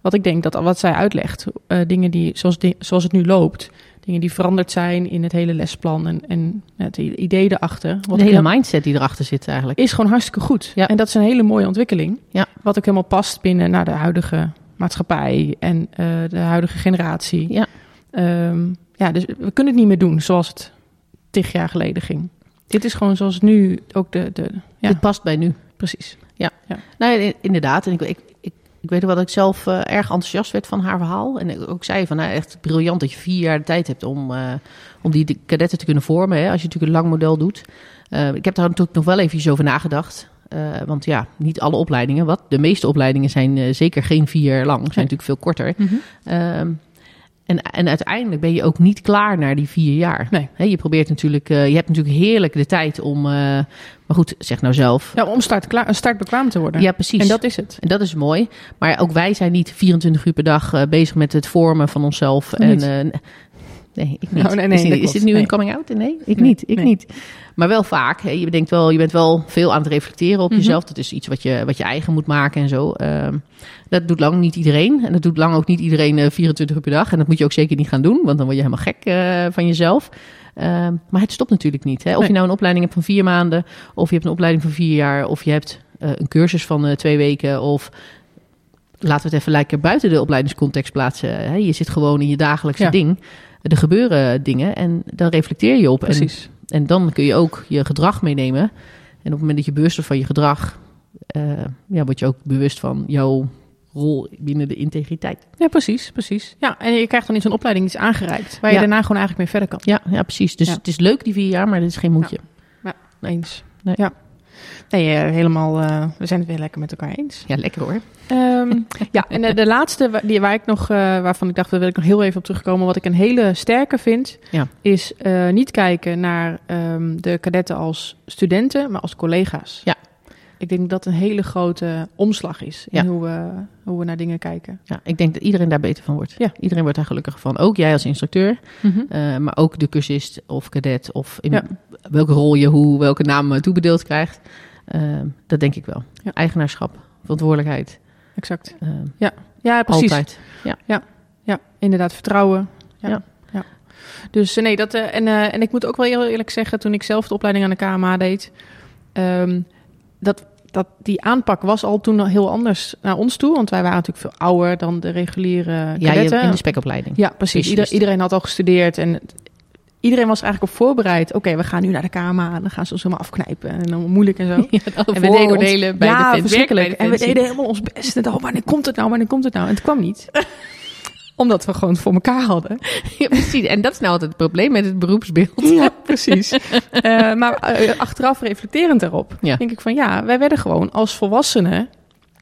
Wat ik denk dat wat zij uitlegt, eh, dingen die, zoals, zoals het nu loopt, dingen die veranderd zijn in het hele lesplan en, en het idee erachter. Wat De hele mindset die erachter zit eigenlijk. is gewoon hartstikke goed. Ja. En dat is een hele mooie ontwikkeling. Ja. Wat ook helemaal past binnen naar de huidige maatschappij en eh, de huidige generatie. Ja. Ehm, ja, dus we kunnen het niet meer doen zoals het tig jaar geleden ging. Dit is gewoon zoals nu ook de... de ja, Het past bij nu. precies. Nou, ja, in- inderdaad. En ik, ik, ik, weet wel dat ik zelf eh, erg enthousiast werd van haar verhaal. En ik ook zei van, nou, echt briljant dat je vier jaar de tijd hebt om, eh, om die de kadetten te kunnen vormen. Hè, als je natuurlijk een lang model doet. Eh, ik heb daar natuurlijk nog wel even over nagedacht. Want ja, niet alle opleidingen. Wat? De meeste opleidingen zijn zeker geen vier jaar lang. Zijn natuurlijk veel korter. Ehm, En, en uiteindelijk ben je ook niet klaar na die vier jaar. Nee. Je probeert natuurlijk, eh, je hebt natuurlijk heerlijk de tijd om, eh, maar goed, zeg nou zelf. Ja, om start, klaar, start bekwaam te worden. Ja, precies. En dat is het. En dat is mooi. Maar ook wij zijn niet 24 uur per dag eh, bezig met het vormen van onszelf. En, nee, ik niet. Oh, nee, nee, is, is dit nu een coming out? Nee, ik Nee, niet. Ik niet. Maar wel vaak. Hè. Je, denkt wel, je bent wel veel aan het reflecteren op Mhm. jezelf. Dat is iets wat je, wat je eigen moet maken en zo. Ehm, dat doet lang niet iedereen. En dat doet lang ook niet iedereen eh, 24 uur per dag. En dat moet je ook zeker niet gaan doen. Want dan word je helemaal gek eh, van jezelf. Ehm, maar het stopt natuurlijk niet. Hè. Of je nou een opleiding hebt van vier maanden. Of je hebt een opleiding van vier jaar. Of je hebt eh, een cursus van eh, twee weken. Of laten we het even lekker buiten de opleidingscontext plaatsen. Hè? Je zit gewoon in je dagelijkse Ja. ding. Er gebeuren dingen en daar reflecteer je op. Precies. en dan kun je ook je gedrag meenemen. En op het moment dat je bewust wordt van je gedrag, eh, ja, word je ook bewust van jouw rol binnen de integriteit. Ja, precies, precies. Ja, en je krijgt dan in zo'n opleiding iets aangereikt... waar je Ja. daarna gewoon eigenlijk mee verder kan. Ja, ja precies. Dus Ja. het is leuk die vier jaar, maar dit is geen moedje. Eens. Nee. Ja. Nee, eh, helemaal... eh, we zijn het weer lekker met elkaar eens. Ja, lekker hoor. Ehm, ja, en de, de laatste wa- die, waar ik nog, eh, waarvan ik dacht, daar wil ik nog heel even op terugkomen. Wat ik een hele sterke vind, Ja. is eh, niet kijken naar ehm, de kadetten als studenten, maar als collega's. Ja. Ik denk dat dat een hele grote omslag is in Ja. hoe, we, hoe we naar dingen kijken. Ja, ik denk dat iedereen daar beter van wordt. Ja. Iedereen wordt daar gelukkiger van. Ook jij als instructeur, eh, maar ook de cursist of cadet of in Ja. welke rol je hoe, welke naam eh, toebedeeld krijgt. Eh, dat denk ik wel. Ja. Eigenaarschap, verantwoordelijkheid. Exact. eh, Ja, precies. altijd. Ja, inderdaad, vertrouwen. Ja. Ja. ja. Dus eh, nee, dat, eh, en, eh, en ik moet ook wel heel eerlijk zeggen, toen ik zelf de opleiding aan de KMA deed, ehm, dat, dat die aanpak was al toen heel anders naar ons toe. Want wij waren natuurlijk veel ouder dan de reguliere Ja, in de spekopleiding. Ja, precies. Ieder- iedereen had al gestudeerd en iedereen was eigenlijk op voorbereid. Oké, we gaan nu naar de en dan gaan ze ons helemaal afknijpen en dan moeilijk en zo. Ja, En we ons- vooroordelen bij ja, de verschrikkelijk. bij En we deden helemaal ons best. En dachten, oh, wanneer komt het nou? Wanneer komt het nou? En het kwam niet. Omdat we gewoon voor elkaar hadden. Ja, precies. En dat is nou altijd het probleem met het beroepsbeeld. Ja, precies. Eh, maar eh, achteraf reflecterend daarop, Ja. denk ik van ja, wij werden gewoon als volwassenen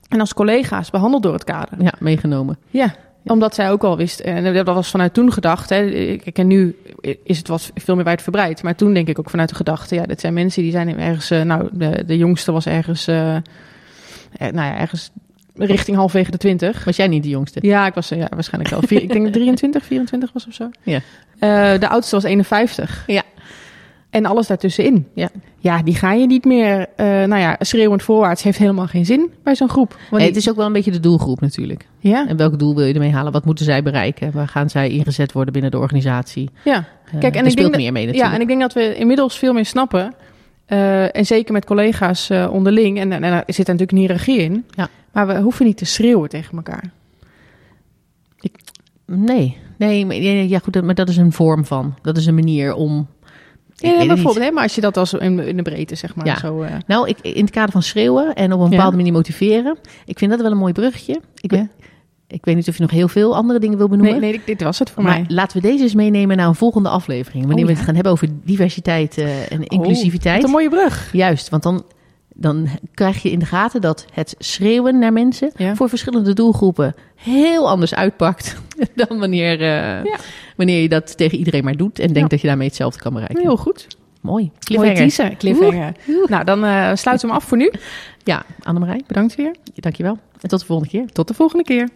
en als collega's behandeld door het kader. Ja, meegenomen. Ja, omdat zij ook al wist, en dat was vanuit toen gedacht. Hè, en nu is het wat veel meer wijdverbreid. Maar toen denk ik ook vanuit de gedachte, ja, dit zijn mensen die zijn ergens, eh, nou, de, de jongste was ergens, eh, eh, nou ja, ergens richting halfwege de twintig. Was jij niet de jongste? Ja, ik was eh, ja, waarschijnlijk wel. Vier, ik denk dat 23, 24 was of zo. Ja. Eh, de oudste was 51. Ja. En alles daartussenin. Ja. Ja, die ga je niet meer. eh, nou ja, schreeuwend voorwaarts heeft helemaal geen zin bij zo'n groep. Want Nee, het is ook wel een beetje de doelgroep natuurlijk. ja, En welk doel wil je ermee halen? Wat moeten zij bereiken? Waar gaan zij ingezet worden binnen de organisatie? ja. Eh, Kijk, en er ik speelt denk meer mee ja, natuurlijk. en ik denk dat we inmiddels veel meer snappen. eh, en zeker met collega's onderling. En, en daar zit natuurlijk een hiërarchie in. Ja. Maar we hoeven niet te schreeuwen tegen elkaar. Nee, nee, maar, ja, ja, goed, maar dat is een vorm van. Dat is een manier om. Ja, bijvoorbeeld, hè, maar als je dat als in, in de breedte, zeg maar. Ja. Zo, eh, Nou, ik, in het kader van schreeuwen en op een bepaalde manier motiveren. Ik vind dat wel een mooi bruggetje. Ik, ik weet niet of je nog heel veel andere dingen wil benoemen. nee, nee, dit, was het voor maar mij. laten we deze eens meenemen naar een volgende aflevering. Wanneer Oh, we het gaan hebben over diversiteit eh, en inclusiviteit. Wat een mooie brug. Juist, want dan, dan krijg je in de gaten dat het schreeuwen naar mensen Ja. voor verschillende doelgroepen heel anders uitpakt dan wanneer, eh, Ja. wanneer je dat tegen iedereen maar doet en denkt Ja. dat je daarmee hetzelfde kan bereiken. Heel goed. Mooi. Mooie Cliffhanger. teaser. Cliffhanger. Nou, dan eh sluiten we hem af voor nu. Ja, Annemarij, Bedankt weer. dankjewel. En tot de volgende keer. Tot de volgende keer.